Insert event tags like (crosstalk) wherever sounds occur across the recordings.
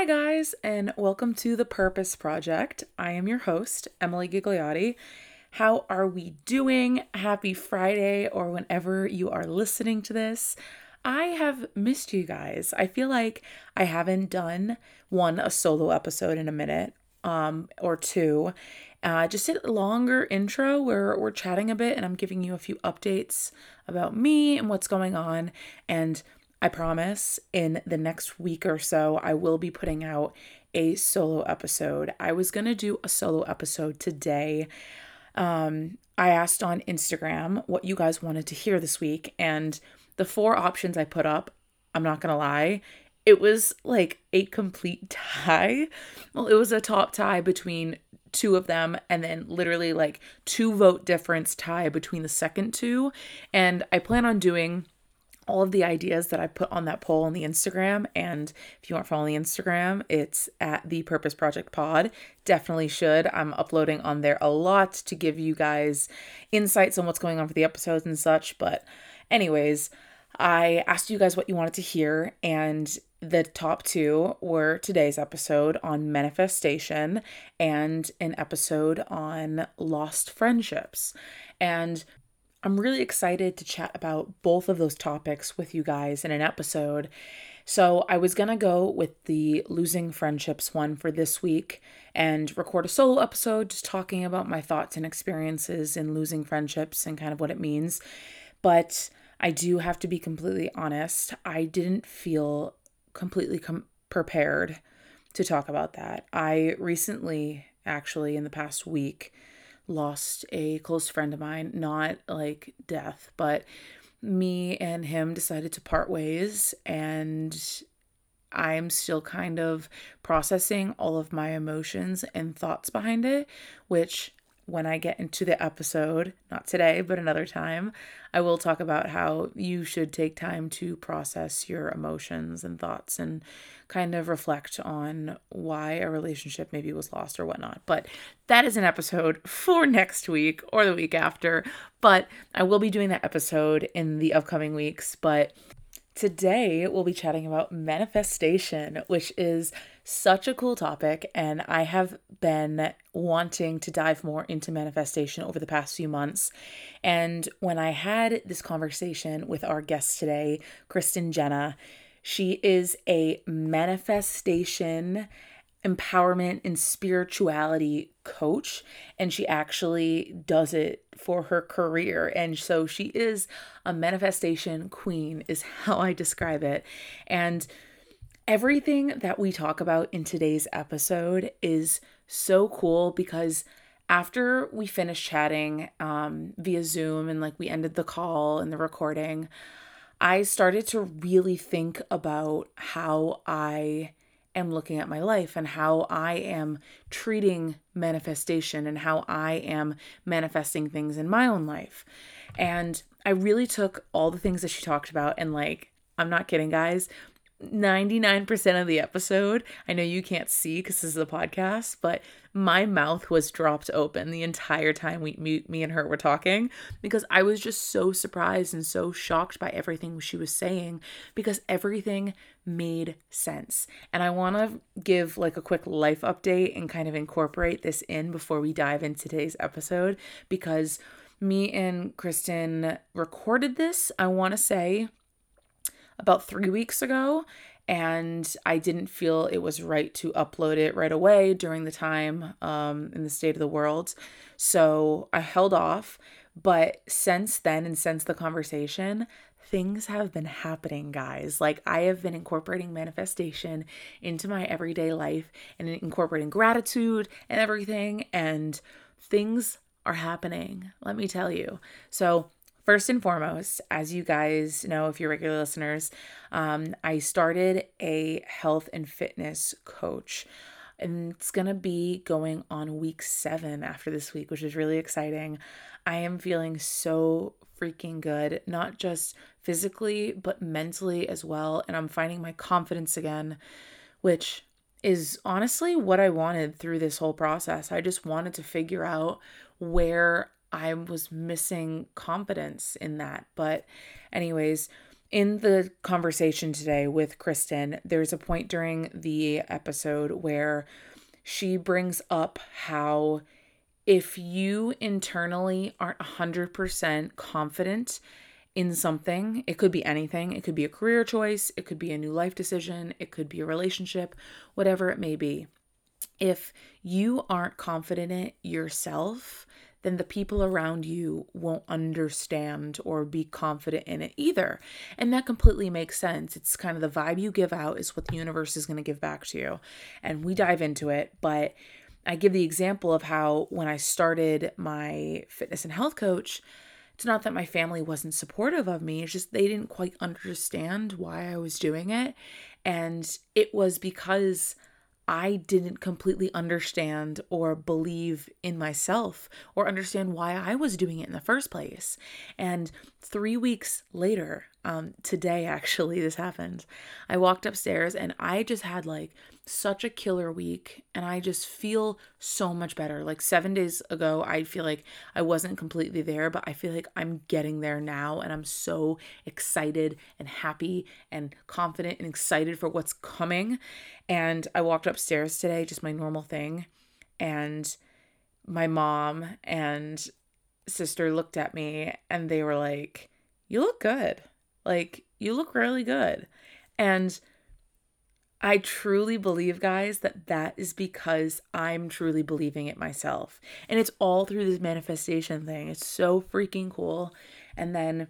Hi, guys, and welcome to the Purpose Project. I am your host, Emily Gigliotti. How are we doing? Happy Friday, or whenever you are listening to this. I have missed you guys. I feel like I haven't done one, a solo episode in a minute um, or two. Uh, just a longer intro where we're chatting a bit and I'm giving you a few updates about me and what's going on. And I promise in the next week or so, I will be putting out a solo episode. I was going to do a solo episode today. Um, I asked on Instagram what you guys wanted to hear this week, and the four options I put up, I'm not going to lie, it was like a complete (laughs) tie. Well, it was a top tie between two of them and then literally like two vote difference tie between the second two. And I plan on doing all of the ideas that I put on that poll on the Instagram. And if you aren't following the Instagram, it's at the Purpose Project Pod. Definitely should. I'm uploading on there a lot to give you guys insights on what's going on for the episodes and such. But, anyways, I asked you guys what you wanted to hear, and the top two were today's episode on manifestation and an episode on lost friendships. And I'm really excited to chat about both of those topics with you guys in an episode. So, I was going to go with the losing friendships one for this week and record a solo episode just talking about my thoughts and experiences in losing friendships and kind of what it means. But I do have to be completely honest, I didn't feel completely com- prepared to talk about that. I recently, actually, in the past week, lost a close friend of mine, not like death, but me and him decided to part ways and I'm still kind of processing all of my emotions and thoughts behind it, which when I get into the episode, not today, but another time, I will talk about how you should take time to process your emotions and thoughts and kind of reflect on why a relationship maybe was lost or whatnot. But that is an episode for next week or the week after. But I will be doing that episode in the upcoming weeks. But Today, we'll be chatting about manifestation, which is such a cool topic. And I have been wanting to dive more into manifestation over the past few months. And when I had this conversation with our guest today, Kristen Jenna, she is a manifestation empowerment and spirituality coach and she actually does it for her career. And so she is a manifestation queen is how I describe it. And everything that we talk about in today's episode is so cool because after we finished chatting um, via Zoom and like we ended the call and the recording, I started to really think about how I am looking at my life and how I am treating manifestation and how I am manifesting things in my own life. And I really took all the things that she talked about and like I'm not kidding guys, 99% of the episode, I know you can't see because this is a podcast, but my mouth was dropped open the entire time we me, me and her were talking because I was just so surprised and so shocked by everything she was saying because everything made sense. And I want to give like a quick life update and kind of incorporate this in before we dive into today's episode because me and Kristen recorded this, I want to say about three weeks ago, and I didn't feel it was right to upload it right away during the time um, in the state of the world. So I held off. But since then, and since the conversation, things have been happening, guys. Like, I have been incorporating manifestation into my everyday life and incorporating gratitude and everything, and things are happening, let me tell you. So, First and foremost, as you guys know, if you're regular listeners, um, I started a health and fitness coach. And it's going to be going on week seven after this week, which is really exciting. I am feeling so freaking good, not just physically, but mentally as well. And I'm finding my confidence again, which is honestly what I wanted through this whole process. I just wanted to figure out where I was missing confidence in that. But, anyways, in the conversation today with Kristen, there's a point during the episode where she brings up how if you internally aren't 100% confident in something, it could be anything, it could be a career choice, it could be a new life decision, it could be a relationship, whatever it may be. If you aren't confident in yourself, then the people around you won't understand or be confident in it either. And that completely makes sense. It's kind of the vibe you give out is what the universe is going to give back to you. And we dive into it, but I give the example of how when I started my fitness and health coach, it's not that my family wasn't supportive of me, it's just they didn't quite understand why I was doing it. And it was because I didn't completely understand or believe in myself or understand why I was doing it in the first place. And three weeks later, um, today actually, this happened. I walked upstairs and I just had like such a killer week and I just feel so much better. Like seven days ago, I feel like I wasn't completely there, but I feel like I'm getting there now and I'm so excited and happy and confident and excited for what's coming. And I walked upstairs today, just my normal thing, and my mom and sister looked at me and they were like, You look good. Like, you look really good. And I truly believe, guys, that that is because I'm truly believing it myself. And it's all through this manifestation thing. It's so freaking cool. And then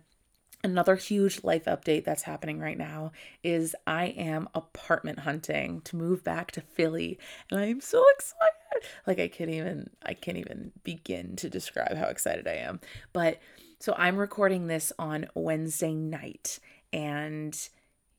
another huge life update that's happening right now is I am apartment hunting to move back to Philly. And I am so excited. Like I can't even I can't even begin to describe how excited I am. But so I'm recording this on Wednesday night and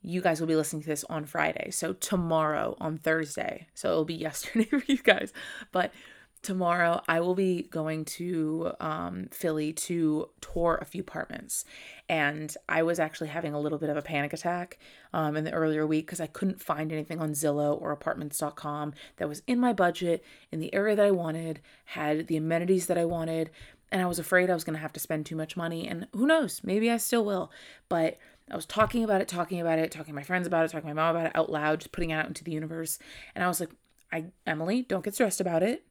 you guys will be listening to this on Friday. So tomorrow on Thursday. So it'll be (laughs) yesterday for you guys. But tomorrow I will be going to um, Philly to tour a few apartments. And I was actually having a little bit of a panic attack um, in the earlier week because I couldn't find anything on Zillow or apartments.com that was in my budget, in the area that I wanted, had the amenities that I wanted. And I was afraid I was going to have to spend too much money. And who knows, maybe I still will. But I was talking about it, talking about it, talking to my friends about it, talking to my mom about it out loud, just putting it out into the universe. And I was like, I Emily, don't get stressed about it.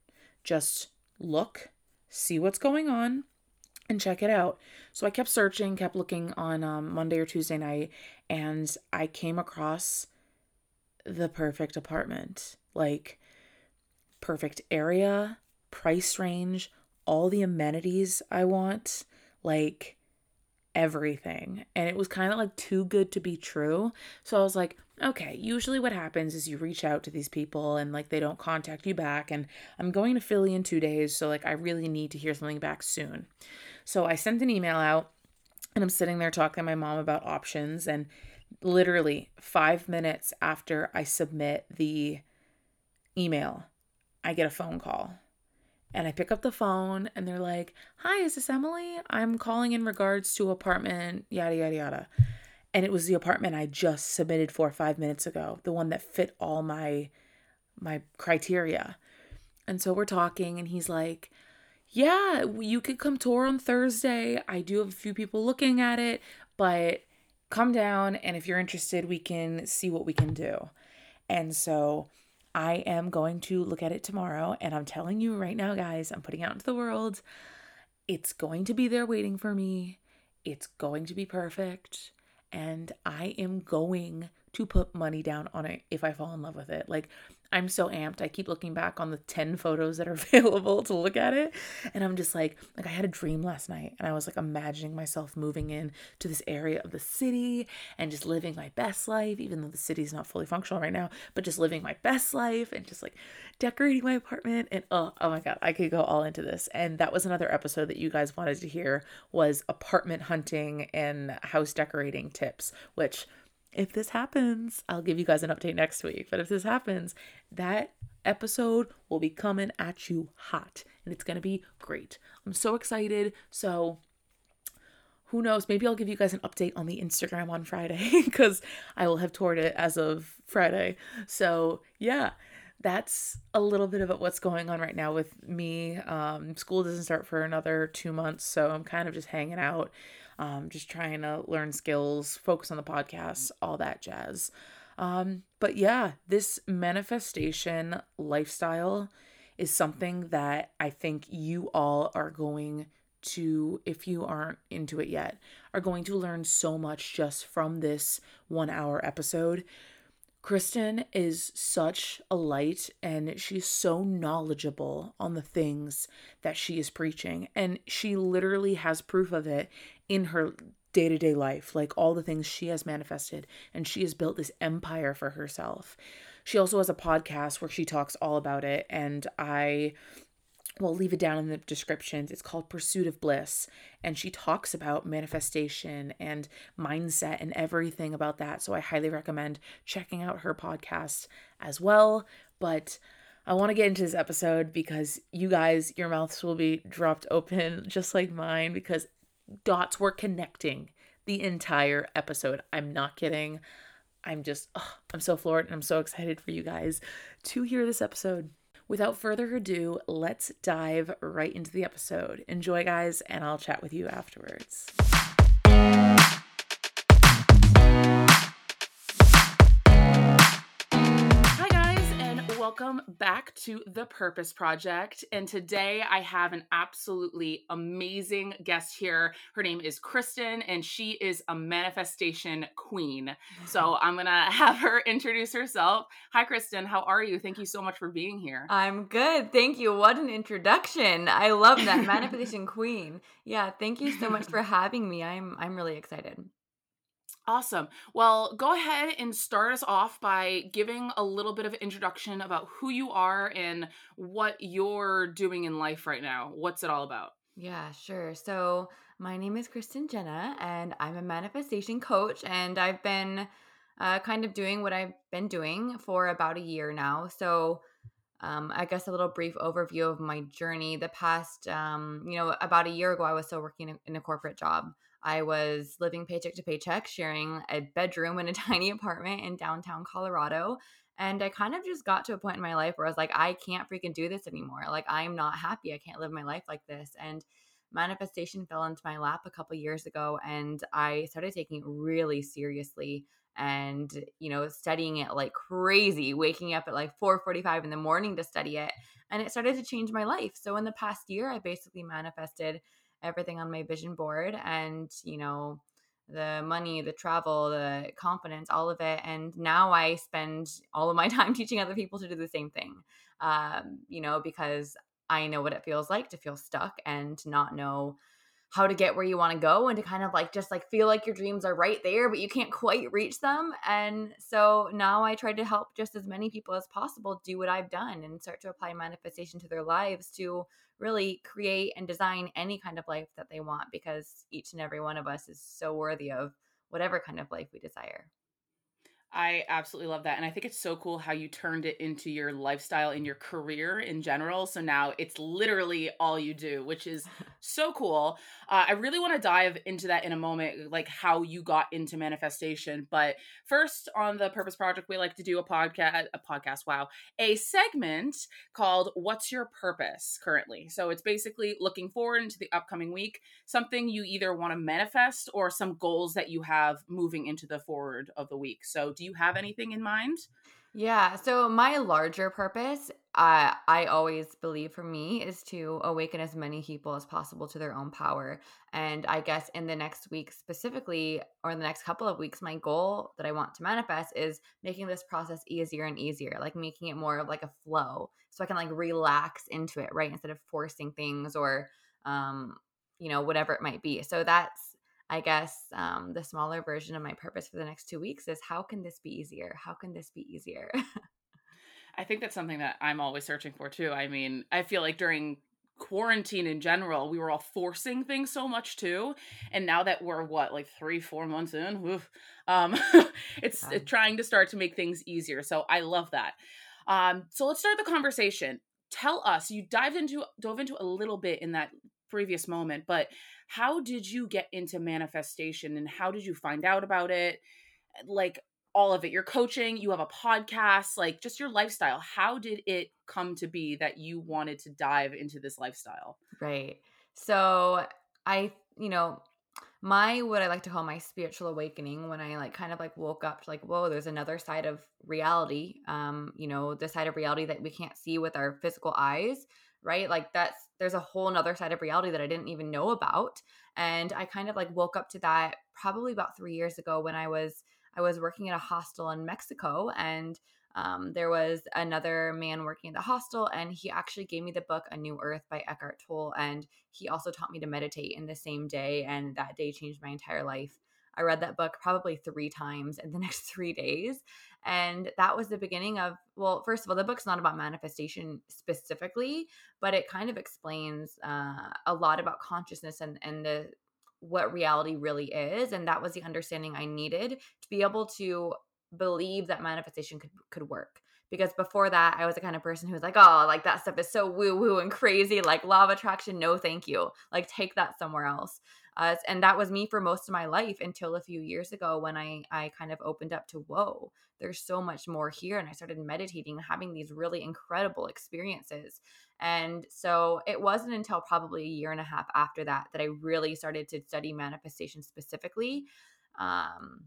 Just look, see what's going on, and check it out. So I kept searching, kept looking on um, Monday or Tuesday night, and I came across the perfect apartment. Like, perfect area, price range, all the amenities I want. Like, everything. And it was kind of like too good to be true. So I was like, okay, usually what happens is you reach out to these people and like they don't contact you back. And I'm going to Philly in two days. So like I really need to hear something back soon. So I sent an email out and I'm sitting there talking to my mom about options. And literally five minutes after I submit the email, I get a phone call and I pick up the phone and they're like, Hi, is this Emily? I'm calling in regards to apartment, yada, yada, yada. And it was the apartment I just submitted for five minutes ago, the one that fit all my my criteria. And so we're talking and he's like, Yeah, you could come tour on Thursday. I do have a few people looking at it, but come down and if you're interested, we can see what we can do. And so I am going to look at it tomorrow. And I'm telling you right now, guys, I'm putting out into the world. It's going to be there waiting for me. It's going to be perfect. And I am going to put money down on it if I fall in love with it. Like, I'm so amped. I keep looking back on the 10 photos that are (laughs) available to look at it. And I'm just like, like I had a dream last night and I was like imagining myself moving in to this area of the city and just living my best life, even though the city's not fully functional right now, but just living my best life and just like decorating my apartment. And oh, oh my God, I could go all into this. And that was another episode that you guys wanted to hear was apartment hunting and house decorating tips, which if this happens, I'll give you guys an update next week. But if this happens, that episode will be coming at you hot and it's going to be great. I'm so excited. So, who knows? Maybe I'll give you guys an update on the Instagram on Friday (laughs) because I will have toured it as of Friday. So, yeah, that's a little bit of what's going on right now with me. Um, school doesn't start for another two months, so I'm kind of just hanging out um, just trying to learn skills, focus on the podcast, all that jazz. Um, but yeah, this manifestation lifestyle is something that I think you all are going to, if you aren't into it yet, are going to learn so much just from this one hour episode. Kristen is such a light and she's so knowledgeable on the things that she is preaching. And she literally has proof of it in her day to day life, like all the things she has manifested, and she has built this empire for herself. She also has a podcast where she talks all about it, and I will leave it down in the descriptions. It's called Pursuit of Bliss, and she talks about manifestation and mindset and everything about that. So I highly recommend checking out her podcast as well. But I want to get into this episode because you guys, your mouths will be dropped open (laughs) just like mine because dots were connecting the entire episode. I'm not kidding. I'm just, oh, I'm so floored and I'm so excited for you guys to hear this episode. Without further ado, let's dive right into the episode. Enjoy, guys, and I'll chat with you afterwards. Welcome back to the Purpose Project. And today I have an absolutely amazing guest here. Her name is Kristen, and she is a manifestation queen. So (laughs) I'm going to have her introduce herself. Hi, Kristen. How are you? Thank you so much for being here. I'm good. Thank you. What an introduction. I love that. (laughs) manifestation queen. Yeah, thank you so much for having me. I'm I'm really excited. Awesome. Well, go ahead and start us off by giving a little bit of introduction about who you are and what you're doing in life right now. What's it all about? Yeah, sure. So, my name is Kristen Jenna, and I'm a manifestation coach, and I've been uh, kind of doing what I've been doing for about a year now. So, um, I guess a little brief overview of my journey. The past, um, you know, about a year ago, I was still working in a corporate job. I was living paycheck to paycheck, sharing a bedroom in a (laughs) tiny apartment in downtown Colorado. And I kind of just got to a point in my life where I was like, I can't freaking do this anymore. Like, I'm not happy. I can't live my life like this. And manifestation fell into my lap a couple years ago. And I started taking it really seriously and you know studying it like crazy waking up at like 4:45 in the morning to study it and it started to change my life so in the past year i basically manifested everything on my vision board and you know the money the travel the confidence all of it and now i spend all of my (laughs) time teaching other people to do the same thing um, you know because i know what it feels like to feel stuck and to not know how to get where you want to go and to kind of like just like feel like your dreams are right there but you can't quite reach them and so now i try to help just as many people as possible do what i've done and start to apply manifestation to their lives to really create and design any kind of life that they want because each and every one of us is so worthy of whatever kind of life we desire I absolutely love that. And I think it's so cool how you turned it into your lifestyle and your career in general. So now it's literally all you do, which is (laughs) so cool. Uh, I really want to dive into that in a moment, like how you got into manifestation. But first, on the Purpose Project, we like to do a podcast, a podcast, wow, a segment called What's Your Purpose currently? So it's basically looking forward into the upcoming week, something you either want to manifest or some goals that you have moving into the forward of the week. So do you have anything in mind? Yeah. So my larger purpose, uh, I always believe for me, is to awaken as many people as possible to their own power. And I guess in the next week specifically, or in the next couple of weeks, my goal that I want to manifest is making this process easier and easier, like making it more of like a flow, so I can like relax into it, right, instead of forcing things or, um, you know, whatever it might be. So that's I guess um, the smaller version of my purpose for the next two weeks is how can this be easier? How can this be easier? (laughs) I think that's something that I'm always searching for too. I mean, I feel like during quarantine in general, we were all forcing things so much too. And now that we're what, like three, four months in, um, (laughs) it's yeah. trying to start to make things easier. So I love that. Um, so let's start the conversation. Tell us, you dived into dove into a little bit in that previous moment, but how did you get into manifestation and how did you find out about it? Like all of it. You're coaching, you have a podcast, like just your lifestyle. How did it come to be that you wanted to dive into this lifestyle? Right. So I, you know, my what I like to call my spiritual awakening when I like kind of like woke up to like, whoa, there's another side of reality. Um, you know, the side of reality that we can't see with our physical eyes, right? Like that's there's a whole nother side of reality that I didn't even know about. And I kind of like woke up to that probably about three years ago when I was I was working at a hostel in Mexico and um, there was another man working at the hostel, and he actually gave me the book A New Earth by Eckhart Tolle. And he also taught me to meditate in the same day. And that day changed my entire life. I read that book probably three times in the (laughs) next three days. And that was the beginning of, well, first of all, the book's not about manifestation specifically, but it kind of explains uh, a lot about consciousness and, and the what reality really is and that was the understanding i needed to be able to believe that manifestation could could work. Because before that i was the kind of person who was like oh like that stuff is so woo woo and crazy like law of attraction no thank you. Like take that somewhere else uh, and that was me for most of my life until a few years ago when i i kind of opened up to whoa there's so much more here and i started meditating and having these really incredible experiences and so it wasn't until probably a year and a half after that that i really started to study manifestation specifically um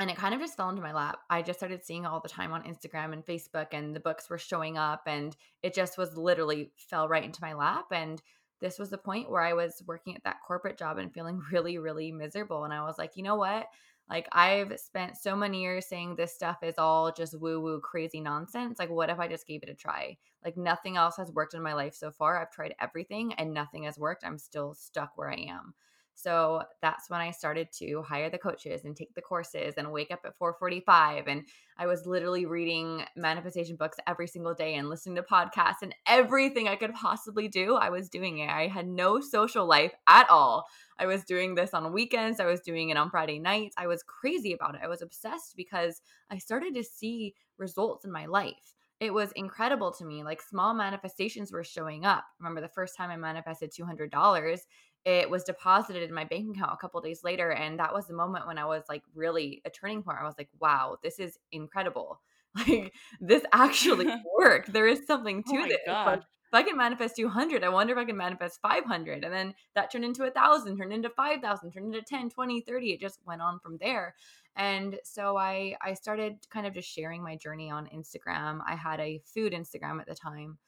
and it kind of just fell into my lap. I just started seeing all the time on Instagram and Facebook, and the books were showing up, and it just was literally fell right into my lap. And this was the point where I was working at that corporate job and feeling (laughs) really, really miserable. And I was like, you know what? Like, I've spent so many years saying this stuff is all just woo woo crazy nonsense. Like, what if I just gave it a try? Like, nothing else has worked in my life so far. I've tried everything and nothing has worked. I'm still stuck where I am. So that's when I started to hire the coaches and take the courses and wake up at 4:45 and I was literally reading manifestation books every single day and listening to podcasts and everything I could possibly do, I was doing it. I had no social life at all. I was doing this on weekends, I was doing it on Friday nights. I was crazy about it. I was obsessed because I started to see results in my life it was incredible to me. Like small manifestations were showing up. Remember the first time I manifested $200, it was deposited in my bank account a couple days later and that was the moment when i was like really a turning point. I was like wow this is incredible. (laughs) Like this actually (laughs) worked. There is something oh to oh this if i can manifest 200 i wonder if i can manifest 500 and then that turned into a thousand turned into 5000 turned into 10 20 30 it just went on from there. And so i i started kind of just sharing my journey on instagram. I had a food instagram at the time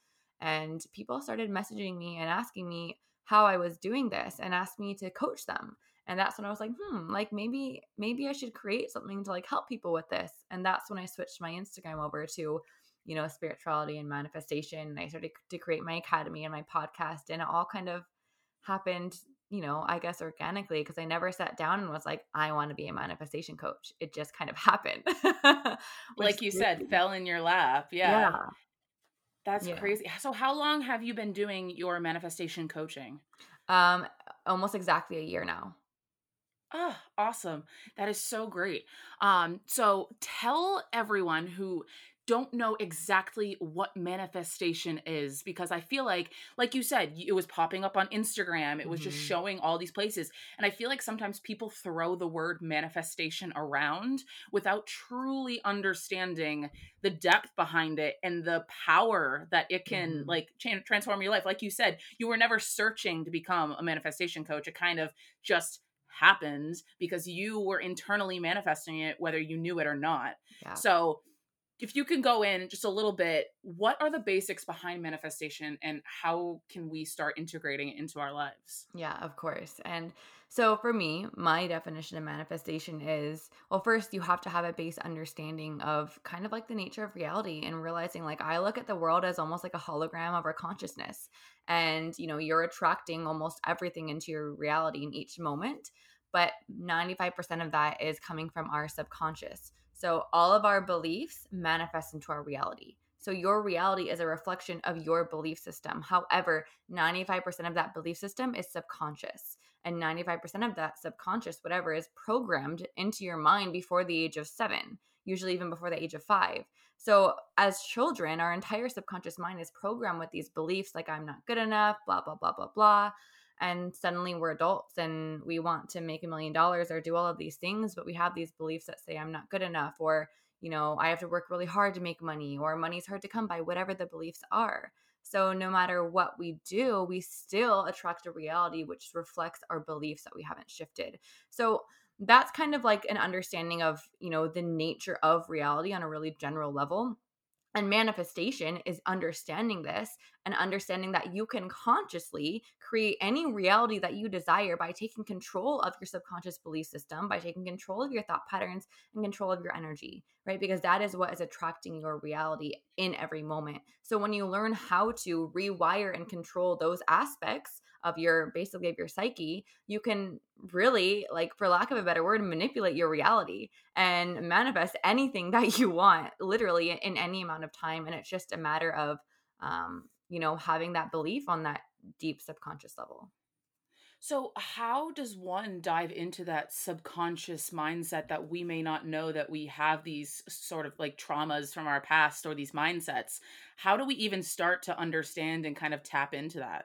and people started messaging me and asking me how I was doing this and asked me to coach them. And that's when I was like, hmm, like maybe maybe I should create something to like help people with this. And that's when I switched my Instagram over to, you know, spirituality and manifestation. And I started to create my academy and my podcast and it all kind of happened, you know, I guess organically because I never sat down and was like, I want to be a manifestation coach. It just kind of (laughs) happened. (laughs) like you said, fell in your lap. Yeah. yeah. That's yeah. crazy. So how long have you been doing your manifestation coaching? Um almost exactly a year now. Oh, awesome. That is so great. Um so tell everyone who don't know exactly what manifestation is because I feel like, like you said, it was popping up on Instagram. It was mm-hmm. just showing all these places. And I feel like sometimes people throw the word manifestation around without truly understanding the depth behind it and the power that it can mm-hmm. like transform your life. Like you said, you were never searching to become a manifestation coach. It kind of just happened because you were internally manifesting it, whether you knew it or not. Yeah. So, if you can go in just a little bit, what are the basics behind manifestation and how can we start integrating it into our lives? Yeah, of course. And so for me, my definition of manifestation is well, first, you have to have a base understanding of kind of like the nature of reality and realizing like I look at the world as almost like a hologram of our consciousness. And, you know, you're attracting almost everything into your reality in each moment. But 95% of that is coming from our subconscious. So all of our beliefs manifest into our reality. So your reality is a reflection of your belief system. However, 95% of that belief system is subconscious. And 95% of that subconscious, whatever, is programmed into your mind before the age of seven, usually even before the age of five. So, as children, our entire subconscious mind is programmed with these beliefs like, I'm not good enough, blah, blah, blah, blah, blah and suddenly we're adults and we want to make a million dollars or do all of these things but we have these beliefs that say i'm not good enough or you know, I have to work really hard to make money or money's hard to come by, whatever the beliefs are. So no matter what we do, we still attract a reality which reflects our beliefs that we haven't shifted. So that's kind of like an understanding of, you know, the nature of reality on a really general level. And manifestation is understanding this and understanding that you can consciously create any reality that you desire by taking control of your subconscious belief system, by taking control of your thought patterns and control of your energy, right? Because that is what is attracting your reality in every moment. So when you learn how to rewire and control those aspects, of your basically of your psyche you can really like for lack of a better word manipulate your reality and manifest anything (laughs) that you want literally in any amount of time and it's just a matter of um you know having that belief on that deep subconscious level so, how does one dive into that subconscious mindset that we may not know that we have these sort of like traumas from our past or these mindsets? How do we even start to understand and kind of tap into that?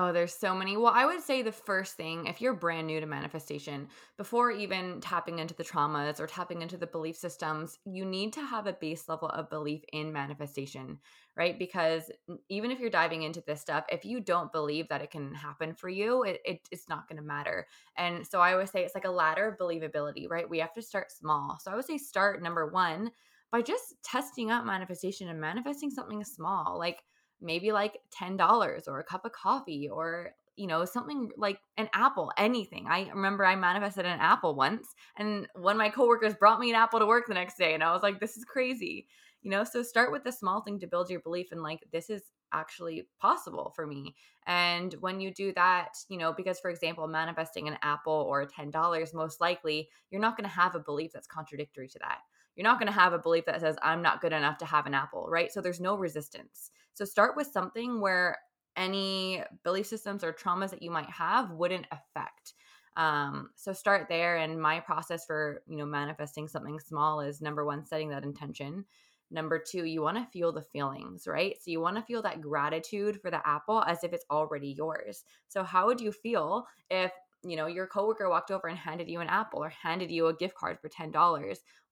Oh, there's so many. Well, I would say the first thing, if you're brand new to manifestation, before even tapping into the traumas or tapping into the belief systems, you need to have a base level of belief in manifestation, right? Because even if you're diving into this stuff, if you don't believe that it can happen for you, it, it it's not going to matter. And so I always say it's like a ladder of believability, right? We have to start small. So I would say start number one by just testing out manifestation and manifesting something small. Like, maybe like $10 or a cup of coffee or you know something like an apple anything. I remember i manifested an apple once and one of my coworkers brought me an apple to work the next day and i was like this is crazy. You know so start with the small thing to build your belief and like this is actually possible for me. And when you do that you know because for example manifesting an apple or $10 most likely you're not going to have a belief that's contradictory to that. You're not going to have a belief that says i'm not good enough to have an apple right? So there's no resistance so start with something where any belief systems or traumas that you might have wouldn't affect. Um, so start there. And my process for you know manifesting something small is number one, setting that intention. Number two, you want to feel the feelings, right? So you want to feel that gratitude for the apple as if it's already yours. So how would you feel if you know your coworker walked over and handed you an apple or handed you a gift card for $10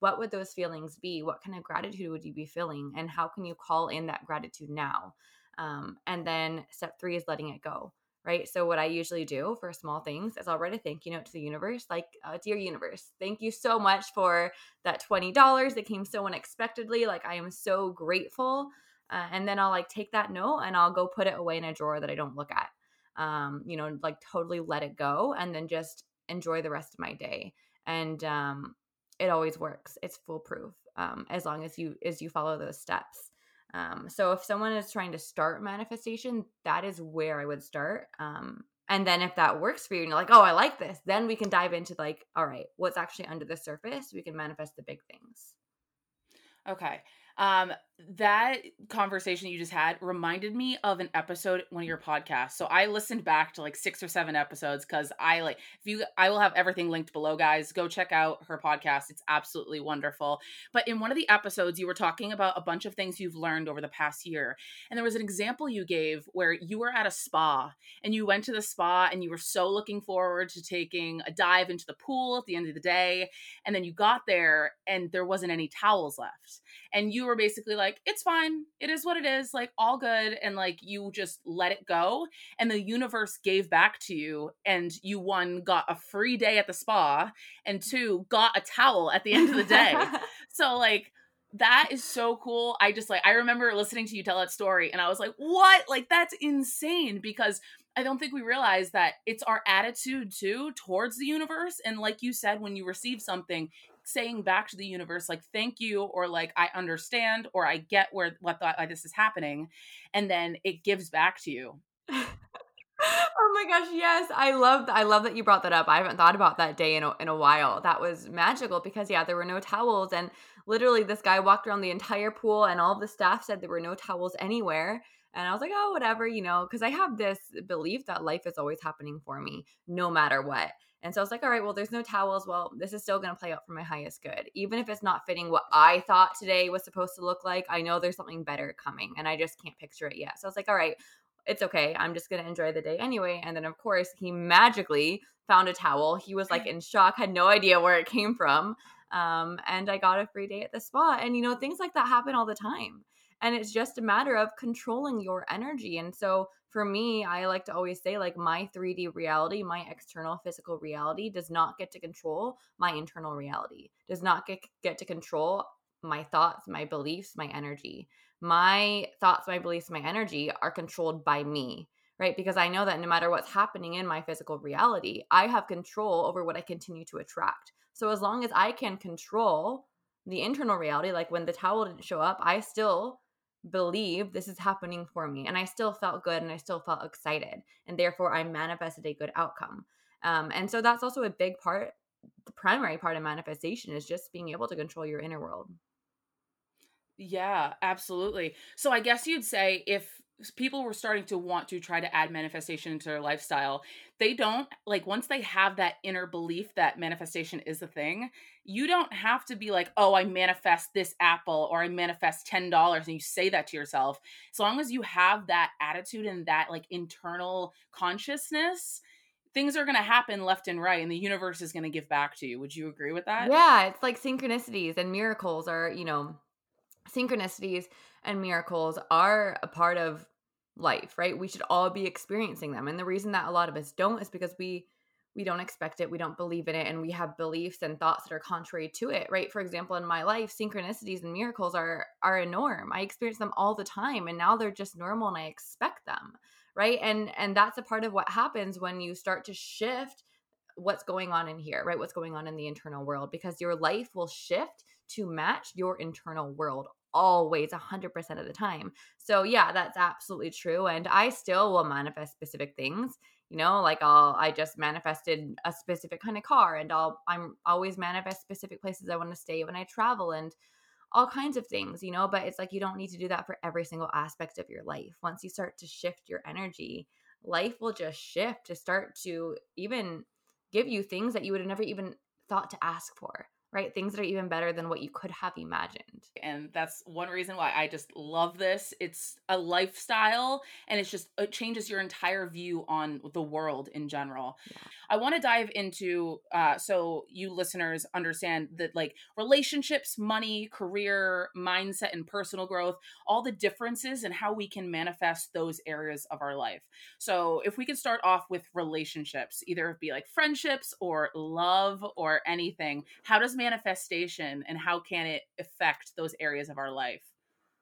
what would those feelings be? What kind of gratitude would you be feeling? And how can you call in that gratitude now? Um, and then step three is letting it go right? So what i usually do for small things is i'll write a thank you note to the universe like uh, dear universe thank you so much for that $20 that came so unexpectedly like i am so grateful. Uh, and then i'll like take that note and i'll go put it away in a drawer that i don't look at um, you know, like totally let it go and then just enjoy the rest of my day. And um, it always works. It's foolproof um, as long as you as you follow those steps. Um, so if someone is trying to start manifestation, that is where I would start. Um, and then if that works for you and you're like, oh, I like this, then we can dive into like, all right, what's actually under the surface? We can manifest the big things. Okay. Um, that conversation you just had reminded me of an episode one of your podcasts. So I listened back to like six or seven episodes because I like if you I will have everything linked below, guys. Go check out her podcast. It's absolutely wonderful. But in one of the episodes, you were talking about a bunch of things you've learned over the past year. And there was an example you gave where you were at a spa and you went to the spa and you were so looking forward to taking a dive into the pool at the end of the day. And then you got there and there wasn't any towels left. And you were basically like, like it's fine. It is what it is like all good and like you just let it go and the universe gave back to you and you one got a free day at the spa and two got a towel at the end of the day. (laughs) So like that is so cool. I just like i remember listening to you tell that story and i was like what? Like that's insane because I don't think we realize that it's our attitude too towards the universe. And like you said, when you receive something, saying back to the universe like thank you or like i understand or i get where what the, why this is happening and then it gives back to you. (laughs) Oh my gosh yes i love i love that you brought that up i haven't thought about that day in a, in a while that was magical because yeah there were no towels and literally this guy walked around the entire pool and all the staff said there were no towels anywhere and I was like, oh, whatever, you know, because I have this belief that life is always happening for me, no matter what. And so I was like, all right, well, there's no towels. Well, this is still going to play out for my highest good. Even if it's not fitting what I thought today was supposed to look like, I know there's something better coming and I just can't picture it yet. So I was like, all right, it's okay. I'm just going to enjoy the day anyway. And then, of course, he magically found a towel. He was like (laughs) in shock, had no idea where it came from. Um, and I got a free day at the spa. And, you know, things like that happen all the time. And it's just a matter of controlling your energy. And so for me, I like to always say, like, my 3D reality, my external physical reality does not get to control my internal reality, does not get, get to control my thoughts, my beliefs, my energy. My thoughts, my beliefs, my energy are controlled by me right? Because I know that no matter what's happening in my physical reality, I have control over what I continue to attract. So as long as I can control the internal reality, like when the towel didn't show up, I still believe this is happening for me and I still felt good and I still felt excited. And therefore, I manifested a good outcome. Um, and so that's also a big part, the primary part of manifestation is just being able to control your inner world. Yeah, absolutely. So I guess you'd say if people were starting to want to try to add manifestation into their lifestyle. They don't like once they have that inner belief that manifestation is a thing you don't have to be like oh i manifest this apple or i manifest $10 and you say that to yourself. As long as you have that attitude and that like internal consciousness things are going to happen left and right and the universe is going to give back to you. Would you agree with that? Yeah it's like synchronicities and miracles are you know synchronicities and miracles are a part of life, right? We should all be experiencing them. And the reason that a lot of us don't is because we we don't expect it, we don't believe in it, and we have beliefs and thoughts that are contrary to it, right? For example, in my life, synchronicities and miracles are are a norm. I experience them all the time and now they're just normal and I expect them, right? And and that's a part of what happens when you start to shift what's going on in here, right? What's going on in the internal world because your life will shift to match your internal world always 100% of the time. So yeah, that's absolutely true and I still will manifest specific things. You know, like I'll I just manifested a specific kind of car and I'll I'm always manifest specific places I want to stay when I travel and all kinds of things, you know, but it's like you don't need to do that for every single aspect of your life. Once you start to shift your energy, life will just shift to start to even give you things that you would have never even thought to ask for right? Things that are even better than what you could have imagined. And that's one reason why I just love this. It's a lifestyle and it's just, it changes your entire view on the world in general. Yeah. I want to dive into, uh, so you listeners understand that like relationships, money, career, mindset, and personal growth, all the differences and how we can manifest those areas of our life. So if we could start off with relationships, either it be like friendships or love or anything, how does manifestation and how can it affect those areas of our life?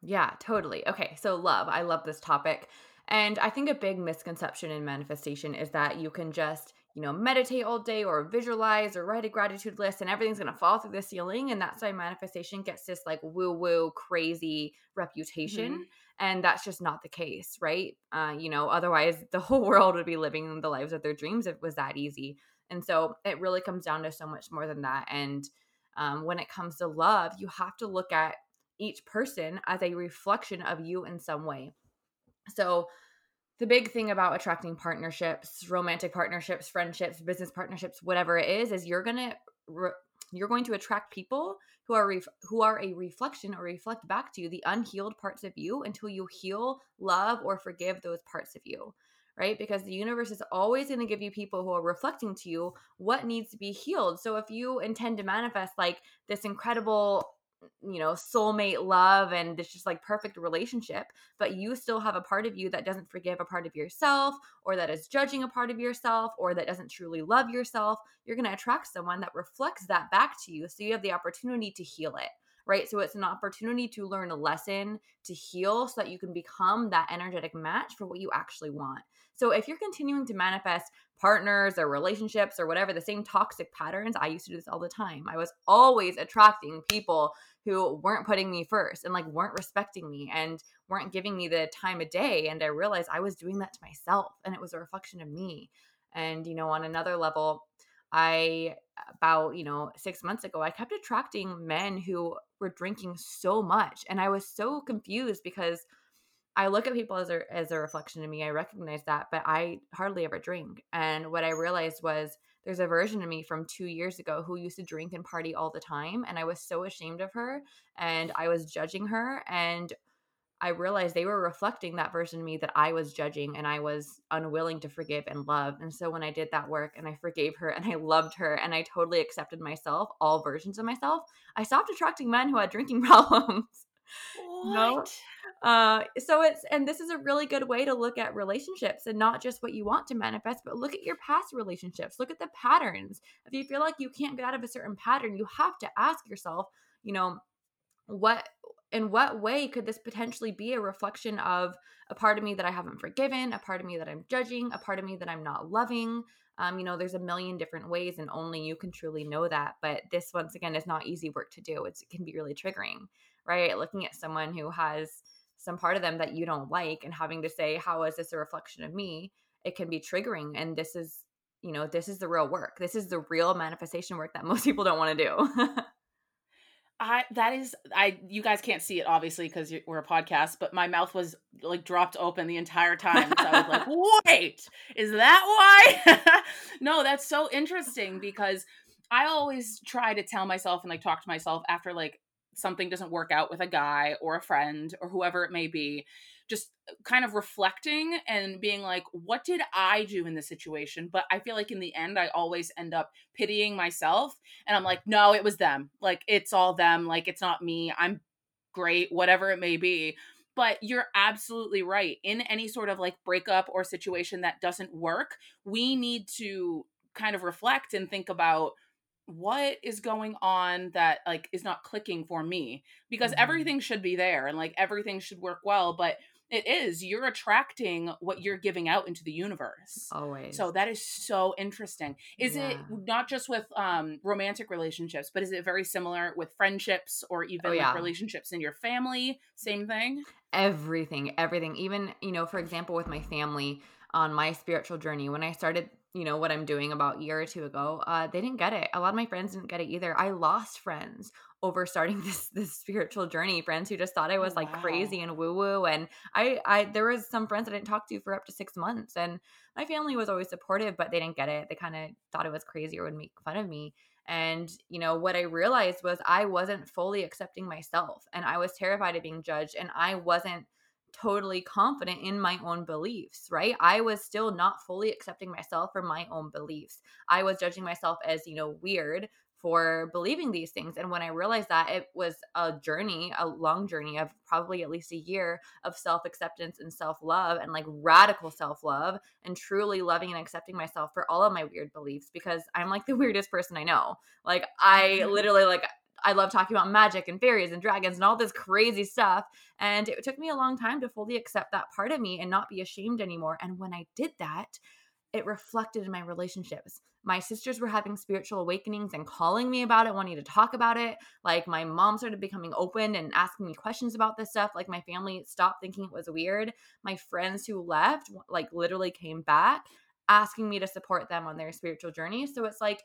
Yeah, totally. Okay, so love. I love this topic. And I think a big misconception in manifestation is that you can just, you know, meditate all day or visualize or write a gratitude list and everything's going to fall through the ceiling. And that's why manifestation gets this like woo woo crazy reputation. Mm-hmm. And that's just not the case, right? Uh, you know, otherwise the (laughs) whole world would be living the lives of their dreams if it was that easy. And so it really comes down to so much more than that. And um, when it comes to love, you have to look at each person as a reflection of you in some way. So, the big thing about attracting partnerships, romantic partnerships, friendships, business partnerships, whatever it is, is you're gonna re- you're going to attract people who are ref- who are a reflection or reflect back to you the unhealed parts of you until you heal, love, or forgive those parts of you right? Because the universe is always going to give you people who are reflecting to you what needs to be healed. So if you intend to manifest like this incredible you know soulmate love and this just like perfect relationship but you still have a part of you that doesn't forgive a part of yourself or that is judging a part of yourself or that doesn't truly love yourself you're going to attract someone that reflects that back to you so you have the opportunity to heal it right? So it's an opportunity to learn a lesson, to heal, so that you can become that energetic match for what you actually want. So if you're continuing to manifest partners or relationships or whatever, the same toxic patterns, I used to do this all the time. I was always attracting people who weren't putting me first and like weren't respecting me and weren't giving me the time of day. And I realized I was doing that to myself and it was a reflection of me. And, you know, on another level, I, about, you know, six months ago, I kept attracting men who were drinking so much. And I was so confused because I look at people as a, as a reflection of me. I recognize that, but I hardly ever drink. And what I realized was there's a version of me from two years ago who used to drink and party all the time. And I was so ashamed of her and I was judging her. And I realized they were reflecting that version of me that I was judging and I was unwilling to forgive and love. And so when I did that work and I forgave her and I loved her and I totally accepted myself, all versions of myself, I stopped attracting men who had drinking (laughs) problems. What? No. Uh, so it's and this is a really good way to look at relationships and not just what you want to manifest, but look at your past relationships. Look at the patterns. If you feel like you can't get out of a certain pattern, you have to ask yourself, you know, what in what way could this potentially be a reflection of a part of me that I haven't forgiven, a part of me that I'm judging, a part of me that I'm not loving? Um, you know, there's a million different ways, and only you can truly know that. But this, once again, is not easy work to do. It's, it can be really triggering, right? Looking at someone who has some part of them that you don't like and having to say, How is this a reflection of me? It can be triggering. And this is, you know, this is the real work. This is the real manifestation work that (laughs) most people don't want to do. (laughs) I that is I you guys can't see it obviously because we're a podcast, but my mouth was like dropped open the entire time. So I was like, (laughs) "Wait, is that why?" (laughs) no, that's so interesting because I always try to tell myself and like talk to myself after like something doesn't work out with a guy or a friend or whoever it may be just kind of reflecting and being like, what did I do in this situation? But I feel like in the end, I always end up pitying myself. And I'm like, no, it was them. Like, it's all them. Like, it's not me. I'm great, whatever it may be. But you're absolutely right. In any sort of like breakup or situation that doesn't work, we need to kind of reflect and think about what is going on that like is not clicking for me because mm-hmm. everything should be there and like everything should work well but it is. You're attracting what you're giving out into the universe. Always. So that is so interesting. Is yeah. it not just with um romantic relationships, but is it very similar with friendships or even oh, yeah. like relationships in your family? Same thing? Everything, everything. Even, you know, for example, with my family on my spiritual journey, when I started you know what i'm doing about a year or two ago uh, they didn't get it. A lot of my friends didn't get it either. I lost friends over starting (laughs) this this spiritual journey friends who just thought i was oh, like wow. crazy and woo woo and i i there was some friends i didn't talk to for up to six months and my family was always supportive but they didn't get it. They kind of thought it was crazy or would make fun of me and you know what i realized was i wasn't fully accepting myself and i was terrified of being judged and i wasn't totally confident in my own beliefs, right? I was still not fully accepting myself for my own beliefs. I was judging myself as, you know, weird for believing these things. And when I realized that, it was a journey, a long journey of probably at least a year of self acceptance and self love and like radical self love and truly loving and accepting myself for all of my weird beliefs because I'm like the (laughs) weirdest person I know. Like, I mm-hmm. literally, like, I love talking about magic and fairies and dragons and all this crazy stuff. And it took me a long time to fully accept that part of me and not be ashamed anymore. And when I did that, it reflected in my relationships. My sisters were having spiritual awakenings and calling me about it, wanting to talk about it. Like my mom started becoming open and asking me questions about this stuff. Like my family stopped thinking it was weird. My friends who left, like literally came back asking me to support them on their spiritual journey. So it's like,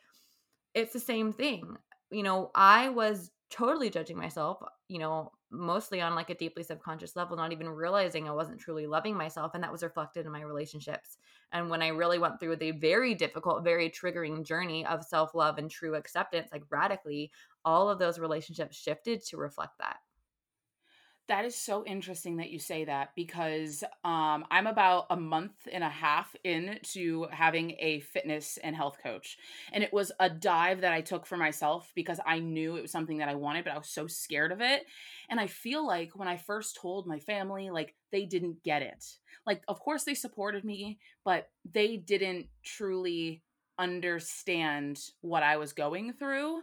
it's the same thing you know, I was totally judging myself, you know, mostly on like a deeply subconscious level, not even realizing I wasn't truly loving myself. And that was reflected in my relationships. And when I really went through the very difficult, very triggering journey of self love and true acceptance, like radically, all of those relationships shifted to reflect that. That is so interesting that you say that because um, I'm about a month and a half into having a fitness and health coach. And it was a dive that I took for myself because I knew it was something that I wanted, but I was so scared of it. And I feel like when I first told my family, like they didn't get it. Like, of course, they supported me, but they didn't truly understand what I was going through.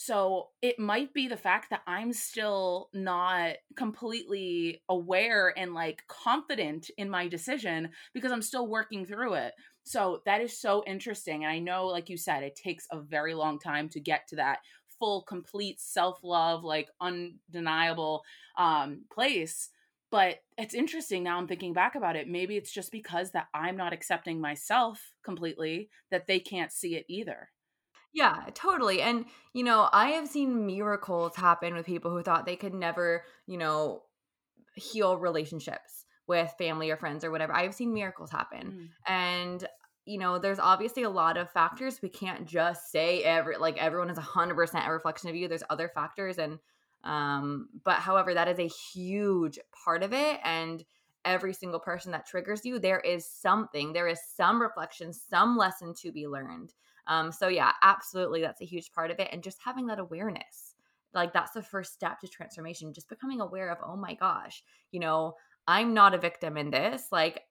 So it might be the fact that I'm still not completely aware and like confident in my decision because I'm still working through it. So that is so interesting. And I know, like you said, it takes a very long time to get to that full, complete self love, like undeniable um, place but it's interesting now i'm thinking back about it maybe it's just because that i'm not accepting myself completely that they can't see it either yeah, totally. And, you know, I have seen miracles happen with people who thought they could never, you know, heal relationships with family or friends or whatever. I've seen miracles happen. Mm. And, you know, there's obviously a lot of factors. We can't just say every, like, everyone is 100% a reflection of you. There's other factors. And Um, but however, that is a huge part of it. And every single person that triggers you, there is something, there is some reflection, some lesson to be learned. Um, so yeah, absolutely, that's a huge part of it. And just having that awareness, like that's the first step to transformation. Just becoming aware of, oh my gosh, you know, I'm not a victim in this. Like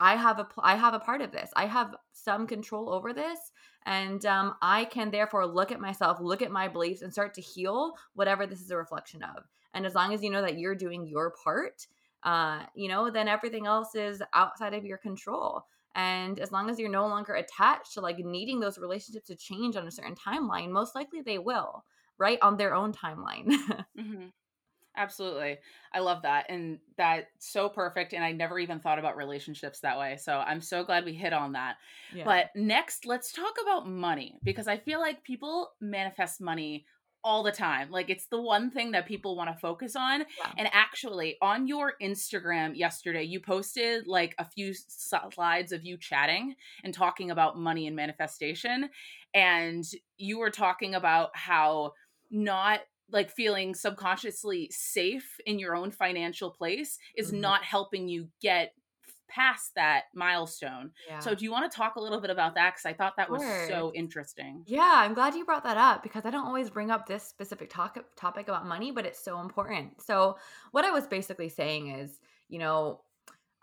I have a I have a part of this. I have some control over this, and um, I can therefore look at myself, look at my beliefs, and start to heal whatever this is a reflection of. And as long as you know that you're doing your part, uh, you know, then everything else is outside of your control. And as long as you're no longer attached to like needing those relationships to change on a certain timeline, most likely they will, right? On their own timeline. (laughs) mm-hmm. Absolutely. I love that. And that's so perfect. And I never even thought about relationships that way. So I'm so glad we hit on that. Yeah. But next, let's talk about money because I feel like people manifest money all the time. Like it's the one thing that people want to focus on. And actually, on your Instagram yesterday, you posted like a few slides of you chatting and talking about money and manifestation. And you were talking about how not like feeling subconsciously safe in your own financial place is mm-hmm. not helping you get past that milestone. Yeah. So do you want to talk a little bit about that cuz I thought that was so interesting. Yeah, I'm glad you brought that up because I don't always bring up this specific talk, topic about money, but it's so important. So what I was basically saying is, you know,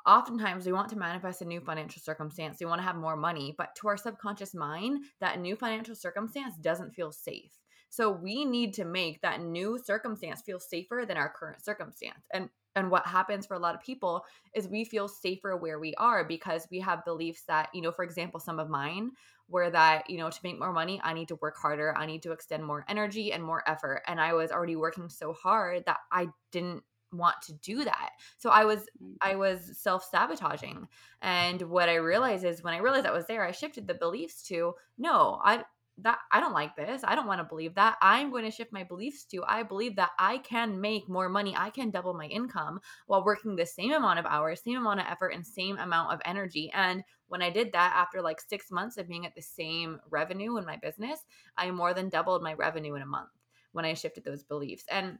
oftentimes we want to manifest a new financial circumstance. We want to have more money, but to our subconscious mind, that new financial circumstance doesn't feel safe. So we need to make that new circumstance feel safer than our current circumstance. And and what happens for a lot of people is we feel safer where we are because we have beliefs that, you know, for example, some of mine were that, you know, to make more money, I need to work harder, I need to extend more energy and more effort. And I was already working so hard that I didn't want to do that. So I was mm. I was self-sabotaging. And what I realized is when I realized that was there, I shifted the beliefs to no, I that I don't like this. I don't want to believe that. I'm going to shift my beliefs to I believe that I can make more money. I can double my income while working the same amount of hours, same amount of effort, and same amount of energy. And when I did that after like six months of being at the same revenue in my business, I more than doubled my revenue in a month when I shifted those beliefs. And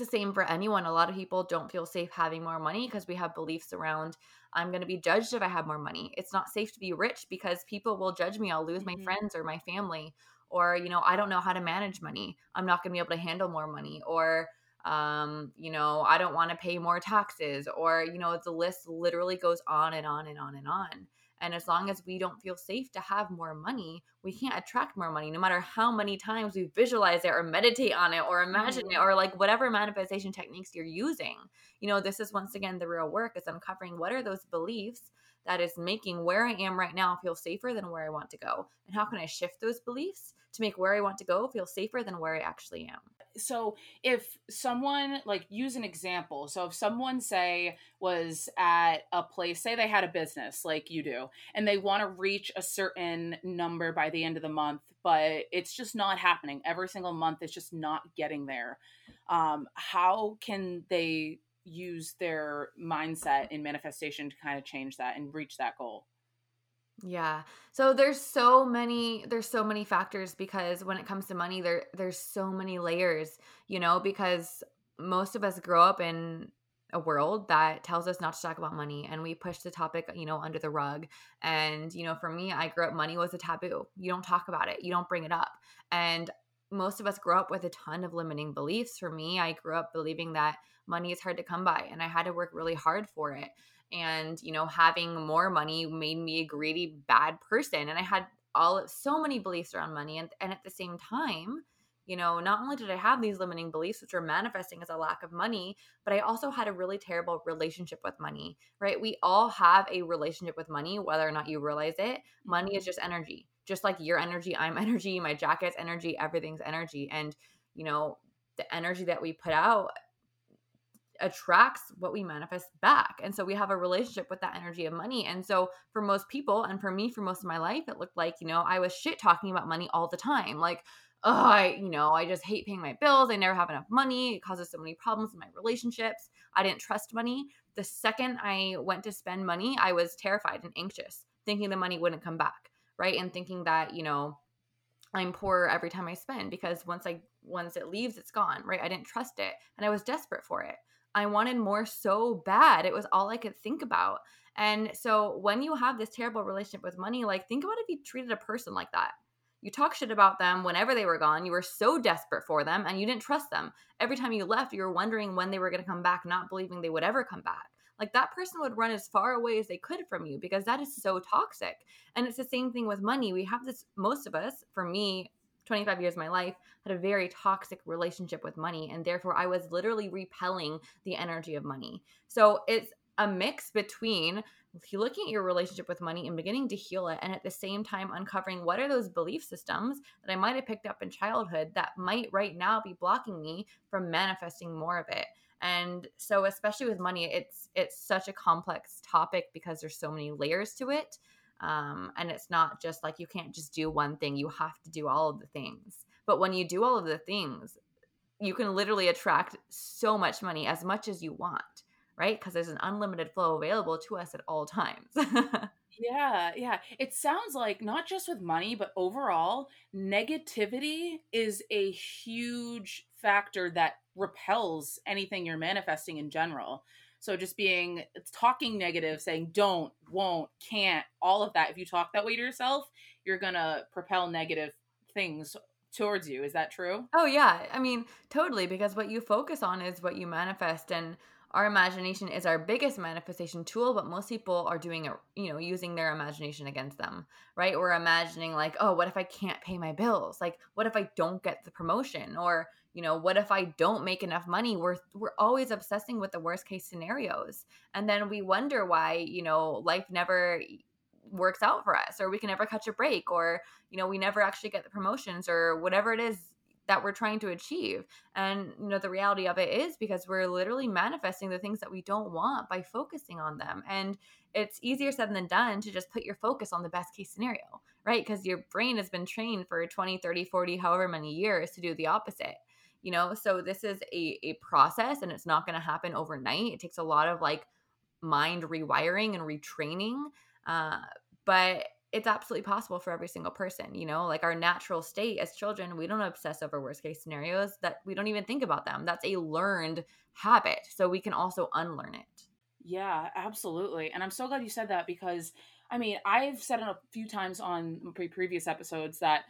it's the same for anyone. A lot of people don't feel safe having more money because we have beliefs around I'm going to be judged if I have more money. It's not safe to be rich because people will judge me. I'll lose mm-hmm. my friends or my family. Or, you know, I don't know how to manage money. I'm not going to be able to handle more money. Or, um, you know, I don't want to pay more taxes. Or, you know, the list literally goes on and on and on and on. And as long as we don't feel safe to have more money, we can't attract more money, no matter how many times we visualize it or meditate on it or imagine mm-hmm. it or like whatever manifestation techniques you're using. You know, this is once again the real work is uncovering what are those beliefs that is making where I am right now feel safer than where I want to go. And how can I shift those beliefs to make where I want to go feel safer than where I actually am? So if someone like use an example. So if someone say was at a place say they had a business like you do and they want to reach a certain number by the end of the month but it's just not happening. Every single month it's just not getting there. Um, how can they use their mindset in manifestation to kind of change that and reach that goal yeah. So there's so many there's so many factors because when it comes to money there there's so many layers, you know, because most of us grow up in a world that tells us not to talk about money and we push the topic, you know, under the rug. And you know, for me, I grew up money was a taboo. You don't talk about it. You don't bring it up. And most of us grow up with a ton of limiting beliefs. For me, I grew up believing that money is hard to come by and I had to work really hard for it and you know having more money made me a greedy bad person and i had all so many beliefs around money and, and at the same time you know not only did i have these limiting beliefs which were manifesting as a lack of money but i also had a really terrible relationship with money right we all have a relationship with money whether or not you realize it money is mm-hmm. just energy just like your energy i'm (laughs) energy my jacket's energy everything's energy and you know the energy that we put out attracts what we manifest back. And so we have a relationship with that energy of money. And so for most people, and for me for most of my life, it looked like, you know, I was shit talking about money all the time. Like, oh, I, you know, I just hate paying my bills. I never have enough money. It causes so many problems in my relationships. I didn't trust money. The second I went to spend money, I was terrified and anxious, thinking the money wouldn't come back. Right. And thinking that, you know, I'm poor every time I spend because once I once it leaves, it's gone, right? I didn't trust it and I was desperate for it. I wanted more so bad. It was all I could think about. And so when you have this terrible relationship with money, like think about if you treated a person like that. You talk shit about them whenever they were gone. You were so desperate for them and you didn't trust them. Every time you left, you were wondering when they were going to come back, not believing they would ever come back. Like that person would run as far away as they could from you because that is so toxic. And it's the same thing with money. We have this, most of us, for me, 25 years of my life had a very toxic relationship with money and therefore I was literally repelling the energy of money. So it's a mix between looking at your relationship with money and beginning to heal it and at the same time uncovering what are those belief systems that I might have picked up in childhood that might right now be blocking me from manifesting more of it. And so especially with money it's it's such a complex topic because there's so many layers to it um, and it's not just like you can't just do one thing, you have to do all of the things. But when you do all of the things, you can literally attract so much money as much as you want, right? Because there's an unlimited flow available to us at all times. (laughs) yeah, yeah. It sounds like not just with money, but overall, negativity is a huge factor that repels anything you're manifesting in general. So just being talking negative, saying don't, won't, can't, all of that. If you talk that way to yourself, you're gonna propel negative things towards you. Is that true? Oh yeah. I mean, totally, because what you focus on is what you manifest and our imagination is our biggest manifestation tool, but most people are doing it, you know, using their imagination against them, right? We're imagining like, oh, what if I can't pay my bills? Like, what if I don't get the promotion? Or, you know what if i don't make enough money? We're we're always obsessing with the worst case scenarios. And then we wonder why you know life never works out for us or we can never catch a break or you know we never actually get the promotions or whatever it is that we're trying to achieve. And you know the reality of it is because we're literally manifesting the things that we don't want by focusing on them. And it's easier said than done to just put your focus on the best case scenario right? Because your brain has been trained for 20 30 40 however many years to do the opposite you know so this is a, a process and it's not going to happen overnight. It takes a lot of like mind rewiring and retraining uh, but it's absolutely possible for every single person you know? Like our natural state as children we don't obsess over worst case scenarios that we don't even think about them. That's a learned habit so we can also unlearn it. Yeah absolutely and i'm so glad you said that because i mean i've said it a few times on previous episodes that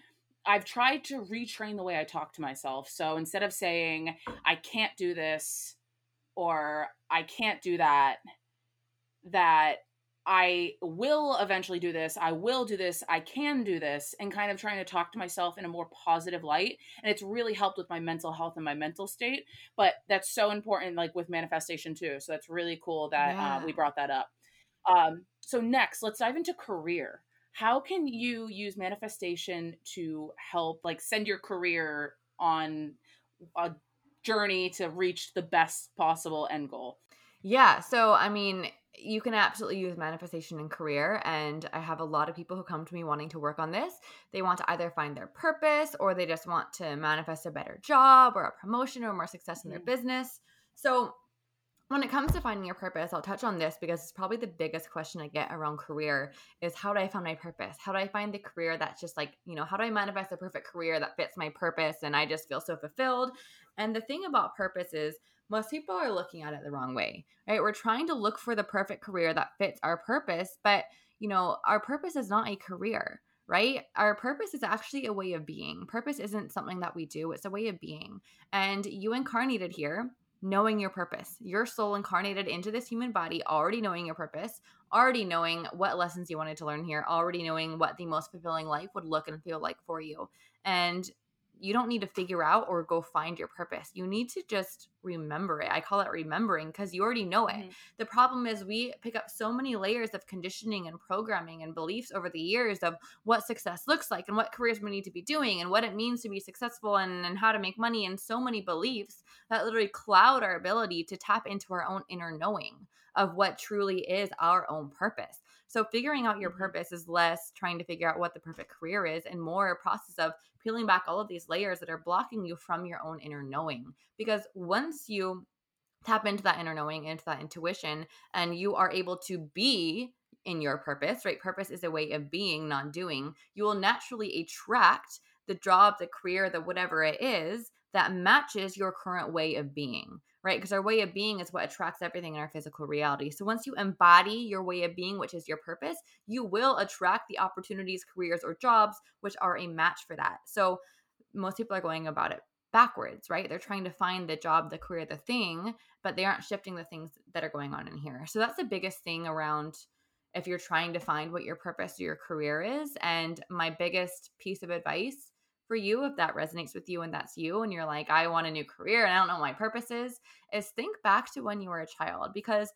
I've tried to retrain the way I talk to myself. So instead of saying, I can't do this or I can't do that, that I will eventually do this, I will do this, I can do this, and kind of trying to talk to myself in a more positive light. And it's really helped with my mental health and my mental state. But that's so important, like with manifestation too. So that's really cool that yeah. uh, we brought that up. Um, so, next, let's dive into career how can you use manifestation to help like send your career on a journey to reach the best possible end goal? Yeah so i mean you can absolutely use manifestation in career and i have a lot of people who come to me wanting to work on this. They want to either find their purpose or they just want to manifest a better job or a promotion or more success in their mm-hmm. business. So when it comes to finding your purpose, I'll touch on this because it's probably the biggest question I get around career is how do I find my purpose? How do I find the career that's just like, you know, how do I manifest a perfect career that fits my purpose and I just feel so fulfilled? And the thing about purpose is most people are looking at it the wrong way, right? We're trying to look for the perfect career that fits our purpose, but, you know, our purpose is not a career right? Our purpose is actually a way of being. Purpose isn't something that we do, it's a way of being. And you incarnated here knowing your purpose. Your soul incarnated into this human body, already knowing your purpose, already knowing what lessons you wanted to learn here, already knowing what the most fulfilling life would look and feel like for you. And you don't need to figure out or go find your purpose. You need to just remember it. I call it remembering because you already know it. Mm-hmm. The problem is we pick up so many layers of conditioning and programming and beliefs over the years of what success looks like and what careers we need to be doing and what it means to be successful and, and how to make money and so many beliefs that literally cloud our ability to tap into our own inner knowing of what truly is our own purpose. So figuring out your mm-hmm. purpose is less trying to figure out what the perfect career is and more a process of peeling back all of these layers that are blocking you from your own inner knowing. Because once you tap into that inner knowing, into that intuition, and you are able to be in your purpose, right? Purpose is a way of being, not doing. You will naturally attract the job, the career, the whatever it is that matches your current way of being right? Because our way of being is what attracts everything in our physical reality. So once you embody your way of being, which is your purpose, you will attract the opportunities, careers, or jobs which are a match for that. So most people are going about it backwards, right? They're trying to find the job, the career, the thing, but they aren't shifting the things that are going on in here. So that's the biggest thing around if you're trying to find what your purpose or your career is. And my biggest piece of advice for you if that resonates with you and that's you and you're like i want a new career and i don't know my purpose is is think back to when you were a child because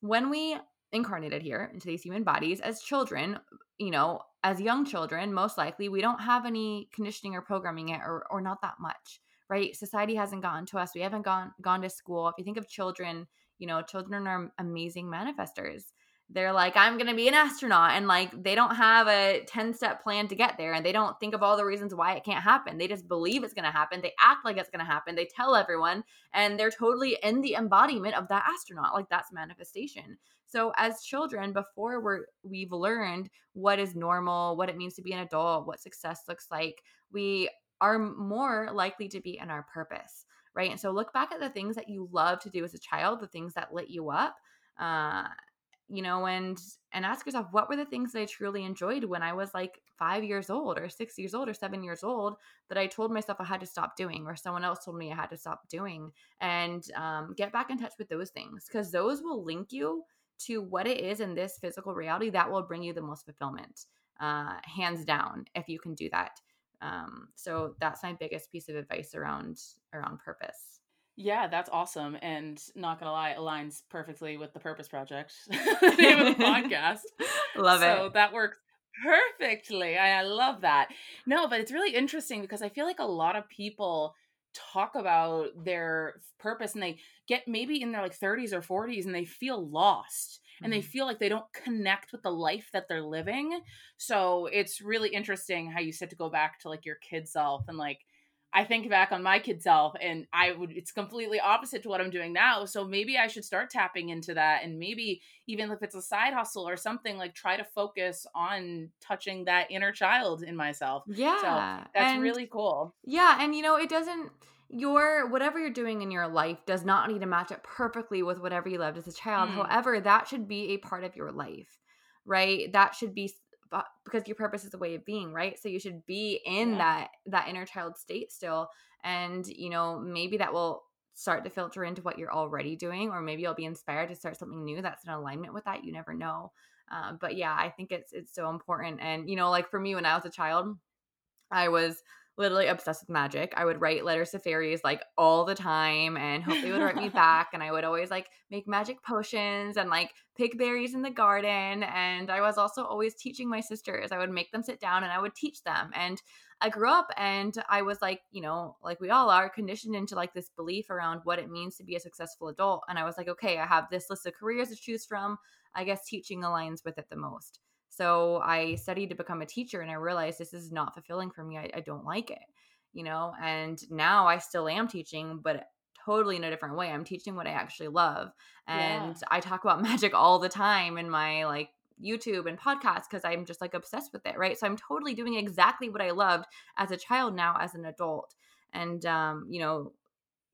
when we incarnated here into these human bodies as children you know as young children most likely we don't have any conditioning or programming yet or, or not that much right? Society hasn't gotten to us. We haven't gone gone to school. If you think of children you know children are amazing manifestors they're like i'm going to be an astronaut and like they don't have a 10 step plan to get there and they don't think of all the reasons why it can't happen. They just believe it's going to happen. They act like it's going to happen. They tell everyone and they're totally in the embodiment of that astronaut. Like that's manifestation. So as children before we're we've learned what is normal what it means to be an adult what success looks like we are more likely to be in our purpose right? And so look back at the things that you love to do as a child the things that lit you up uh, you know and and ask yourself what were the things that i truly enjoyed when i was like five years old or six years old or seven years old that i told myself i had to stop doing or someone else told me i had to stop doing and um, get back in touch with those things because those will link you to what it is in this physical reality that will bring you the most fulfillment uh, hands down if you can do that. Um, so that's my biggest piece of advice around around purpose yeah, that's awesome. And not gonna lie, aligns perfectly with the Purpose Project, (laughs) the name of the podcast. (laughs) Love so it. So that works perfectly. I, I love that. No, but it's really interesting because I feel like a lot of people talk about their purpose and they get maybe in their like 30s or 40s and they feel lost and they mm-hmm. feel like they don't connect with the life that they're living. So it's really interesting how you said to go back to like your kid self and like I think back on my kid self and I would it's completely opposite to what I'm doing now. So maybe I should start tapping into that and maybe even if it's a side hustle or something like try to focus on touching that inner child in myself. Yeah. So that's and, really cool. Yeah, and you know, it doesn't your whatever you're doing in your life does not need to match up perfectly with whatever you loved as a child. Mm. However, that should be a part of your life. Right? That should be because your purpose is a way of being right so you should be in yeah. that that inner child state still and you know maybe that will start to filter into what you're already doing or maybe you'll be inspired to start something new that's in alignment with that you never know um, but yeah i think it's it's so important and you know like for me when i was a child i was literally obsessed with magic. I would write letters to fairies like all the time and hope they would write me (laughs) back. And I would always like make magic potions and like pick berries in the garden. And I was also always teaching my sisters. I would make them sit down and I would teach them. And I grew up and I was like, you know, like we all are conditioned into like this belief around what it means to be a successful adult. And I was like, okay, I have this list of careers to choose from. I guess teaching aligns with it the most. So I studied to become a teacher and I realized this is not fulfilling for me. I, I don't like it, you know, and now I still am teaching, but totally in a different way. I'm teaching what I actually love. And yeah. I talk about (laughs) magic all the time in my like YouTube and podcasts because I'm just like obsessed with it, right? So I'm totally doing exactly what I loved as a child now as an adult. And um, you know,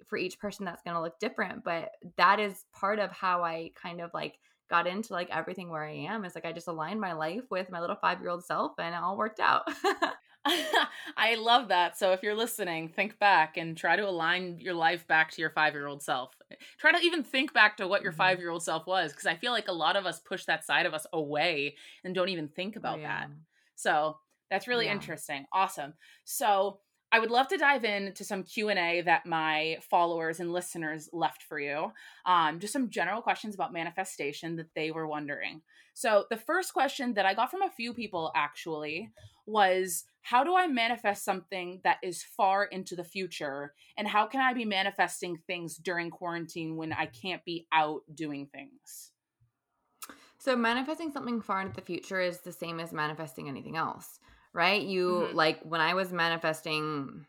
for each person that's going to look different, but that is part of how I kind of like got into like everything where I am. It's like I just aligned my life with my little five year old self and it all worked out. (laughs) (laughs) I love that. So if you're listening, think back and try to align your life back to your five year old self. Try to even think back to what your mm-hmm. five year old self was, because I feel like a lot of us push that side of us away and don't even think about oh, yeah. that. So that's really yeah. interesting. Awesome. So I would love to dive into some Q and A that my followers and listeners left for you. Um, just some general questions about manifestation that they were wondering. So the first question that I got from a few people actually was, "How do I manifest something that is far into the future, and how can I be manifesting things during quarantine when I can't be out doing things?" So manifesting something far into the future is the same as manifesting anything else right? You mm-hmm. like when I was manifesting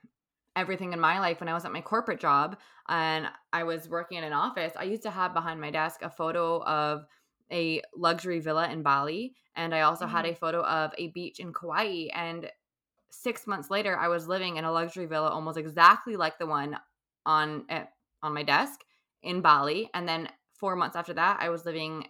everything in my life when I was at my corporate job and I was working in an office, I used to have behind my desk a photo of a luxury villa in Bali and I also mm-hmm. had a photo of a beach in Kauai and six months later, I was living in a luxury villa almost exactly like the one on at, eh, on my desk in Bali. And then four months after that, I was living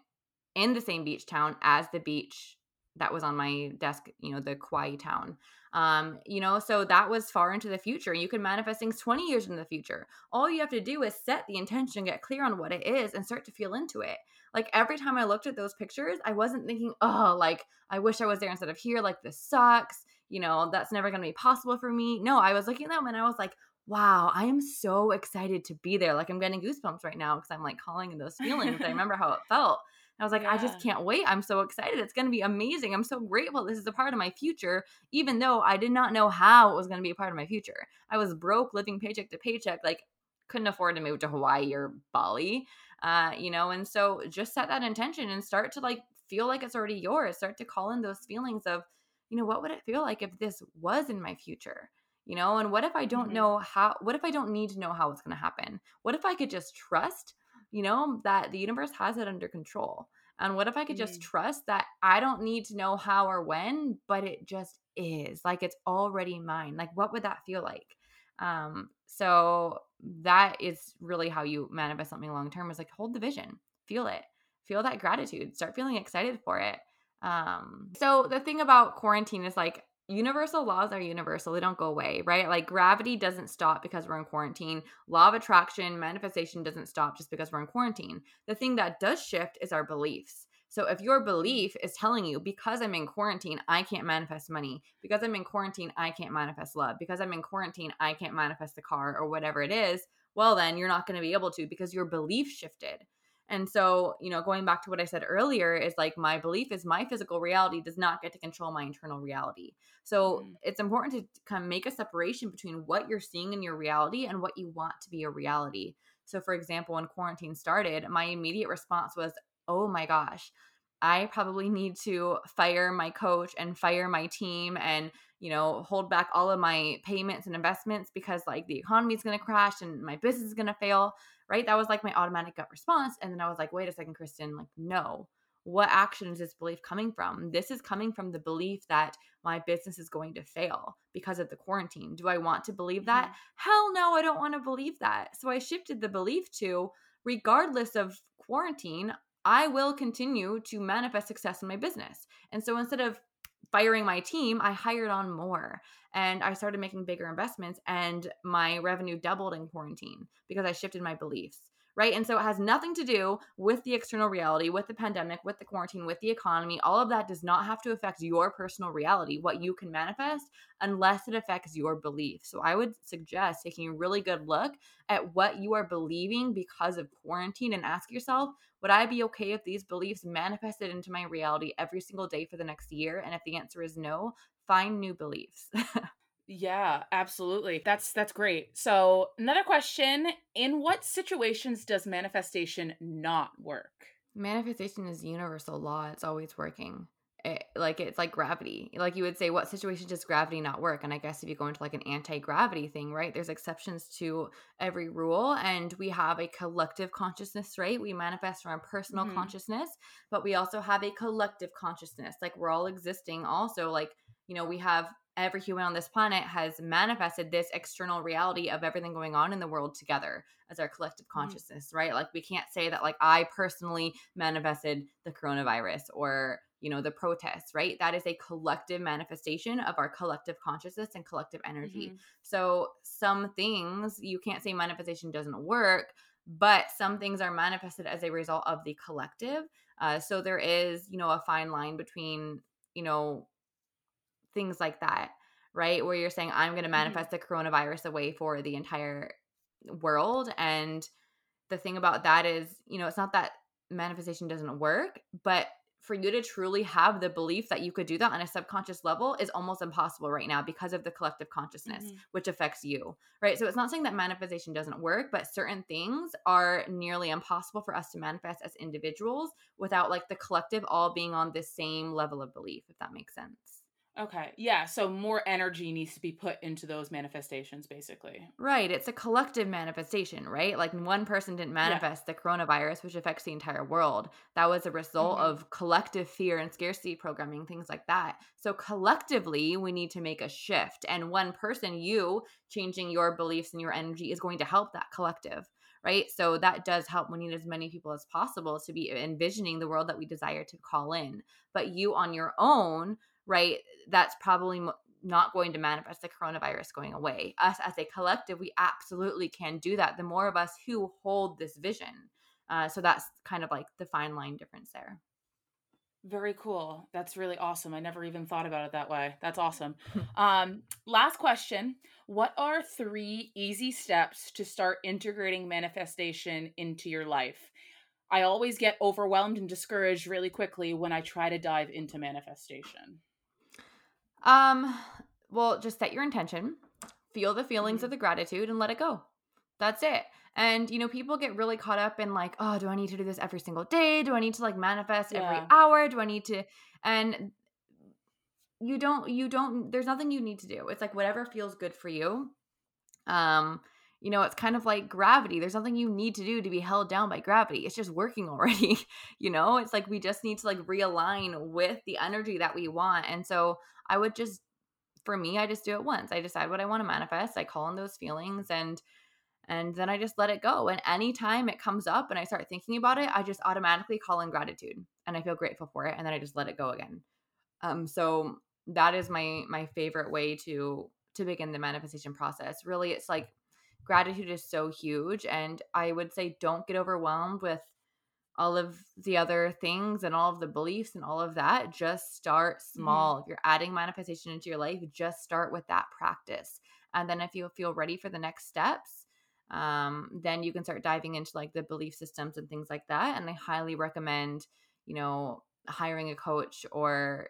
in the same beach town as the beach that was on my desk, you know, the Kauai town. Um, you know, so that was far into the future. You can manifest things 20 years into the future. All you have to do is set the intention, get clear on what it is, and start to feel into it. Like every time I looked at those pictures, I wasn't thinking, oh, like I wish I was there instead of here. Like this sucks. You know, that's never going to be possible for me. No, I was looking at them and I was like, wow, I am so excited to be there. Like I'm getting goosebumps right now because I'm like calling in those feelings. I (laughs) remember how it felt. I was like, yeah. I just can't wait. I'm so excited. It's going to be amazing. I'm so grateful this is a part of my future, even though I did not know how it was going to be a part of my future. I was broke, living paycheck to paycheck, like couldn't afford to move to Hawaii or Bali uh, you know, and so just set that intention and start to like feel like it's already yours. Start to call in those feelings of, you know, what would it feel like if this was in my future? You know, and what if I don't mm-hmm. know how, what if I don't need to know how it's going to happen? What if I could just trust, you know, that the universe has it under control? And what if I could just mm. trust that I don't need to know how or when, but it just is like it's already mine? Like, what would that feel like? Um, so that is really how you manifest something long term is like hold the vision, feel it, feel that gratitude, start feeling excited for it. Um, so the thing about quarantine is like universal laws are universal they don't go away right? Like gravity doesn't stop because we're in quarantine. Law of attraction manifestation doesn't stop just because we're in quarantine. The thing that does shift is our beliefs. So if your belief is telling you because I'm in quarantine, I can't manifest money, because I'm in quarantine, I can't manifest love, because I'm in quarantine, I can't manifest the car or whatever it is, well, then you're not going to be able to because your belief shifted. And so, you know, going back to what I said earlier is like my belief is my physical reality does not get to control my internal reality. So mm-hmm. it's important to kind of make a separation between what you're seeing in your reality and what you want to be a reality. So, for example, when quarantine started, my immediate response was, oh my gosh, I probably need to fire my coach and fire my team and, you know, hold back all of my payments and investments because like the economy is going to crash and my business is going to fail. Right. That was like my automatic gut response. And then I was like, wait a second, Kristen, like, no, what action is this belief coming from? This is coming from the belief that my business is going to fail because of the quarantine. Do I want to believe that? Mm-hmm. Hell no, I don't want to believe that. So I shifted the belief to, regardless of quarantine, I will continue to manifest success in my business. And so instead of firing my team, I hired on more and I started making bigger investments and my revenue doubled in quarantine because I shifted my beliefs right? And so it has nothing to do with the external reality, with the pandemic, with the quarantine, with the economy. All of that does not have to affect your personal reality, what you can manifest, unless it affects your belief. So I would suggest taking a really good look at what you are believing because of quarantine and ask yourself, would I be okay if these beliefs manifested into my reality every single day for the next year? And if the answer is no, find new beliefs. (laughs) Yeah, absolutely. That's that's great. So, another question, in what situations does manifestation not work? Manifestation is universal law. It's always working. It, like it's like gravity. Like you would say, what situation does gravity not work? And I guess if you go into like an anti-gravity thing, right? There's exceptions to every rule, and we have a collective consciousness, right? We manifest from our personal mm-hmm. consciousness, but we also have a collective consciousness. Like we're all existing. Also, like you know, we have every human on this planet has manifested this external reality of everything going on in the world together as our collective mm-hmm. consciousness, mm-hmm. right? Like we can't say that like I personally manifested the coronavirus or you know the protests right that is a collective manifestation of our collective consciousness and collective energy mm-hmm. so some things you can't say manifestation doesn't work but some things are manifested as a result of the collective uh, so there is you know a fine line between you know things like that, right? Where you're saying, I'm going to mm-hmm. manifest mm-hmm. the coronavirus away for the entire world. And the thing about that is, you know, it's not that manifestation doesn't work, but for you to truly have the belief that you could do that on a subconscious level is almost impossible right now because of the collective consciousness, mm-hmm. which affects you, right? So it's not saying that manifestation doesn't work, but certain things are nearly impossible for us to manifest as individuals without like the collective all being on the same level of belief, if that makes sense. Okay. Yeah. So more energy needs to be put into those manifestations, basically. Right. It's a collective manifestation, right? Like one person didn't manifest yeah. the coronavirus, which affects the entire world. That was a result mm-hmm. of collective fear and scarcity programming, things like that. So collectively, we need to make a shift. And one person, you changing your beliefs and your energy, is going to help that collective. Right. So that does help. We need as many people as possible to be envisioning the world that we desire to call in. But you on your own, right? That's probably not going to manifest the coronavirus going away. Us as a collective, we absolutely can do that. The more of us who hold this vision. Uh, so that's kind of like the fine line difference there. Very cool. That's really awesome. I never even thought about it that way. That's awesome. (laughs) um, last question. What are three easy steps to start integrating manifestation into your life? I always get overwhelmed and discouraged really quickly when I try to dive into manifestation. Um, well, just set your intention, feel the feelings mm-hmm. of the gratitude, and let it go. That's it. And you know, people get really caught up in like, oh, do I need to do this every single day? Do I need to like manifest yeah. every hour? Do I need to and you don't you don't there's nothing you need to do. It's like whatever feels good for you. Um, you know, it's kind of like gravity. There's nothing you need to do to be held down by gravity. It's just working already. (laughs) you know, it's like we just need to like realign with the energy that we want. And so I would just, for me, I just do it once. I decide what I want to manifest. I call in those feelings and, and then I just let it go. And anytime it comes up and I start thinking about it, I just automatically call in gratitude and I feel grateful for it. And then I just let it go again. Um, so that is my my favorite way to to begin the manifestation process. Really, it's like gratitude is so huge, and I would say don't get overwhelmed with all of the other things and all of the beliefs and all of that, just start mm-hmm. small. Mm-hmm. If you're adding manifestation into your life, just start with that practice. And then if you feel ready for the next steps, um, then you can start diving into like the belief systems and things like that. And I highly recommend, you know, hiring a coach or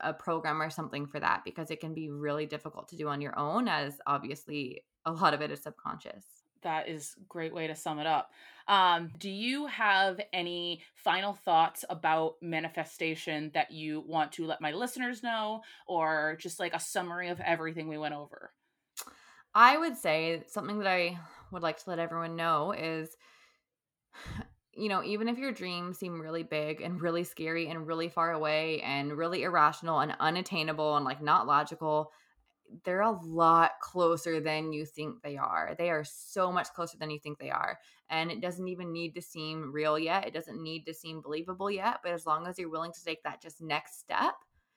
a program or something for that because it can be really difficult to do on your own, as obviously a lot of it is subconscious that is great way to sum it up. Um, do you have any final thoughts about manifestation that you want to let my listeners know, or just like a summary of everything we went over? I would say something that I would like to let everyone know is you know, even if your dreams seem really big and really scary and really far away and really irrational and unattainable and like not logical, they're a lot closer than you think they are. They are so much closer than you think they are. And it doesn't even need to seem real yet. It doesn't need to seem believable yet. But as long as you're willing to take that just next step,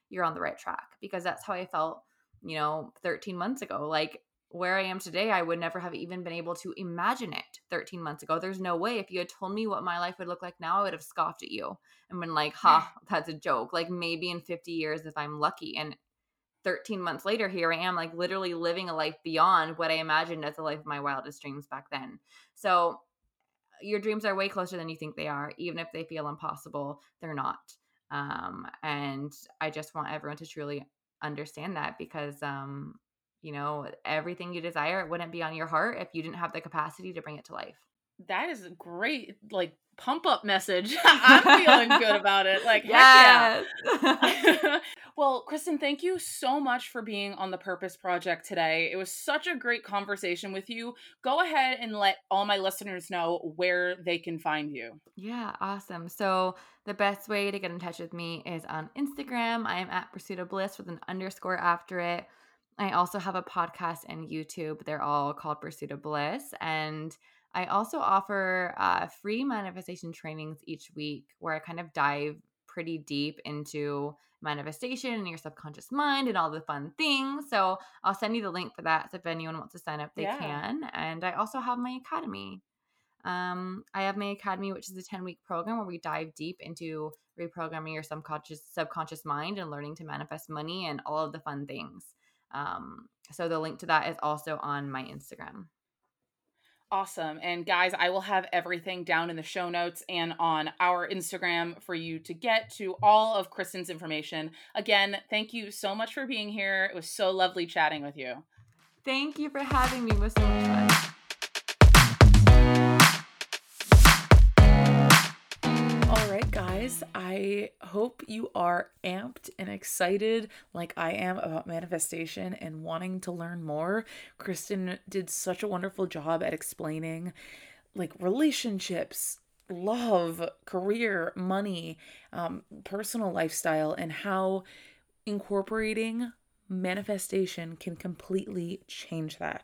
you're on the right track. Because that's how I felt, you know, 13 months ago. Like where I am today, I would never have even been able to imagine it 13 months ago. There's no way. If you had told me what my life would look like now, I would have scoffed at you and been like, (laughs) ha, that's a joke. Like maybe in 50 years if I'm lucky. And 13 months later, here I am, like literally living a life beyond what I imagined as the life of my wildest dreams back then. So, your dreams are way closer than you think they are. Even if they feel impossible, they're not. Um, and I just want everyone to truly understand that because, um, you know, everything you desire, it wouldn't be on your heart if you didn't have the capacity to bring it to life. That is great, like, pump up message. (laughs) (laughs) I'm feeling good about it. Like, yes. yeah. (laughs) well, Kristen, thank you so much for being on the Purpose Project today. It was such a great conversation with you. Go ahead and let all my listeners know where they can find you. Yeah, awesome. So, the best way to get in touch with me is on Instagram. I am at Pursuit of Bliss with an underscore after it. I also have a podcast and YouTube. They're all called Pursuit of Bliss. And I also offer uh, free manifestation trainings each week where I kind of dive pretty deep into manifestation and your subconscious mind and all the fun things. So I'll send you the link for that. So if anyone wants to sign up, they yeah. can. And I also have my academy. Um, I have my academy, which is a 10 week program where we dive deep into reprogramming your subconscious subconscious mind and learning to manifest money and all of the fun things. Um, so the link to that is also on my Instagram. Awesome. And guys, I will have everything down in the show notes and on our Instagram for you to get to all of Kristen's information. Again, thank you so much for being here. It was so lovely chatting with you. Thank you for having me. It was so much fun. Guys, I hope you are amped and excited like I am about manifestation and wanting to learn more. Kristen did such a wonderful job at explaining like relationships, love, career, money, um, personal lifestyle, and how incorporating manifestation can completely change that.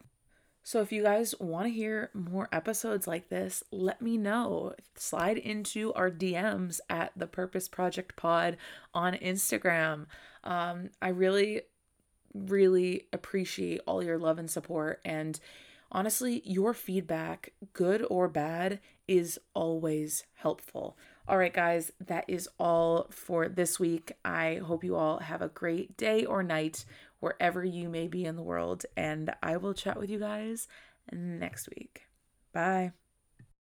So, if you guys want to hear more episodes like this, let me know. Slide into our DMs at the Purpose Project Pod on Instagram. Um, I really, really appreciate all your love and support. And honestly, your feedback, good or bad, is always helpful. All right, guys, that is all for this week. I hope you all have a great day or night wherever you may be in the world. And I will chat with you guys next week. Bye.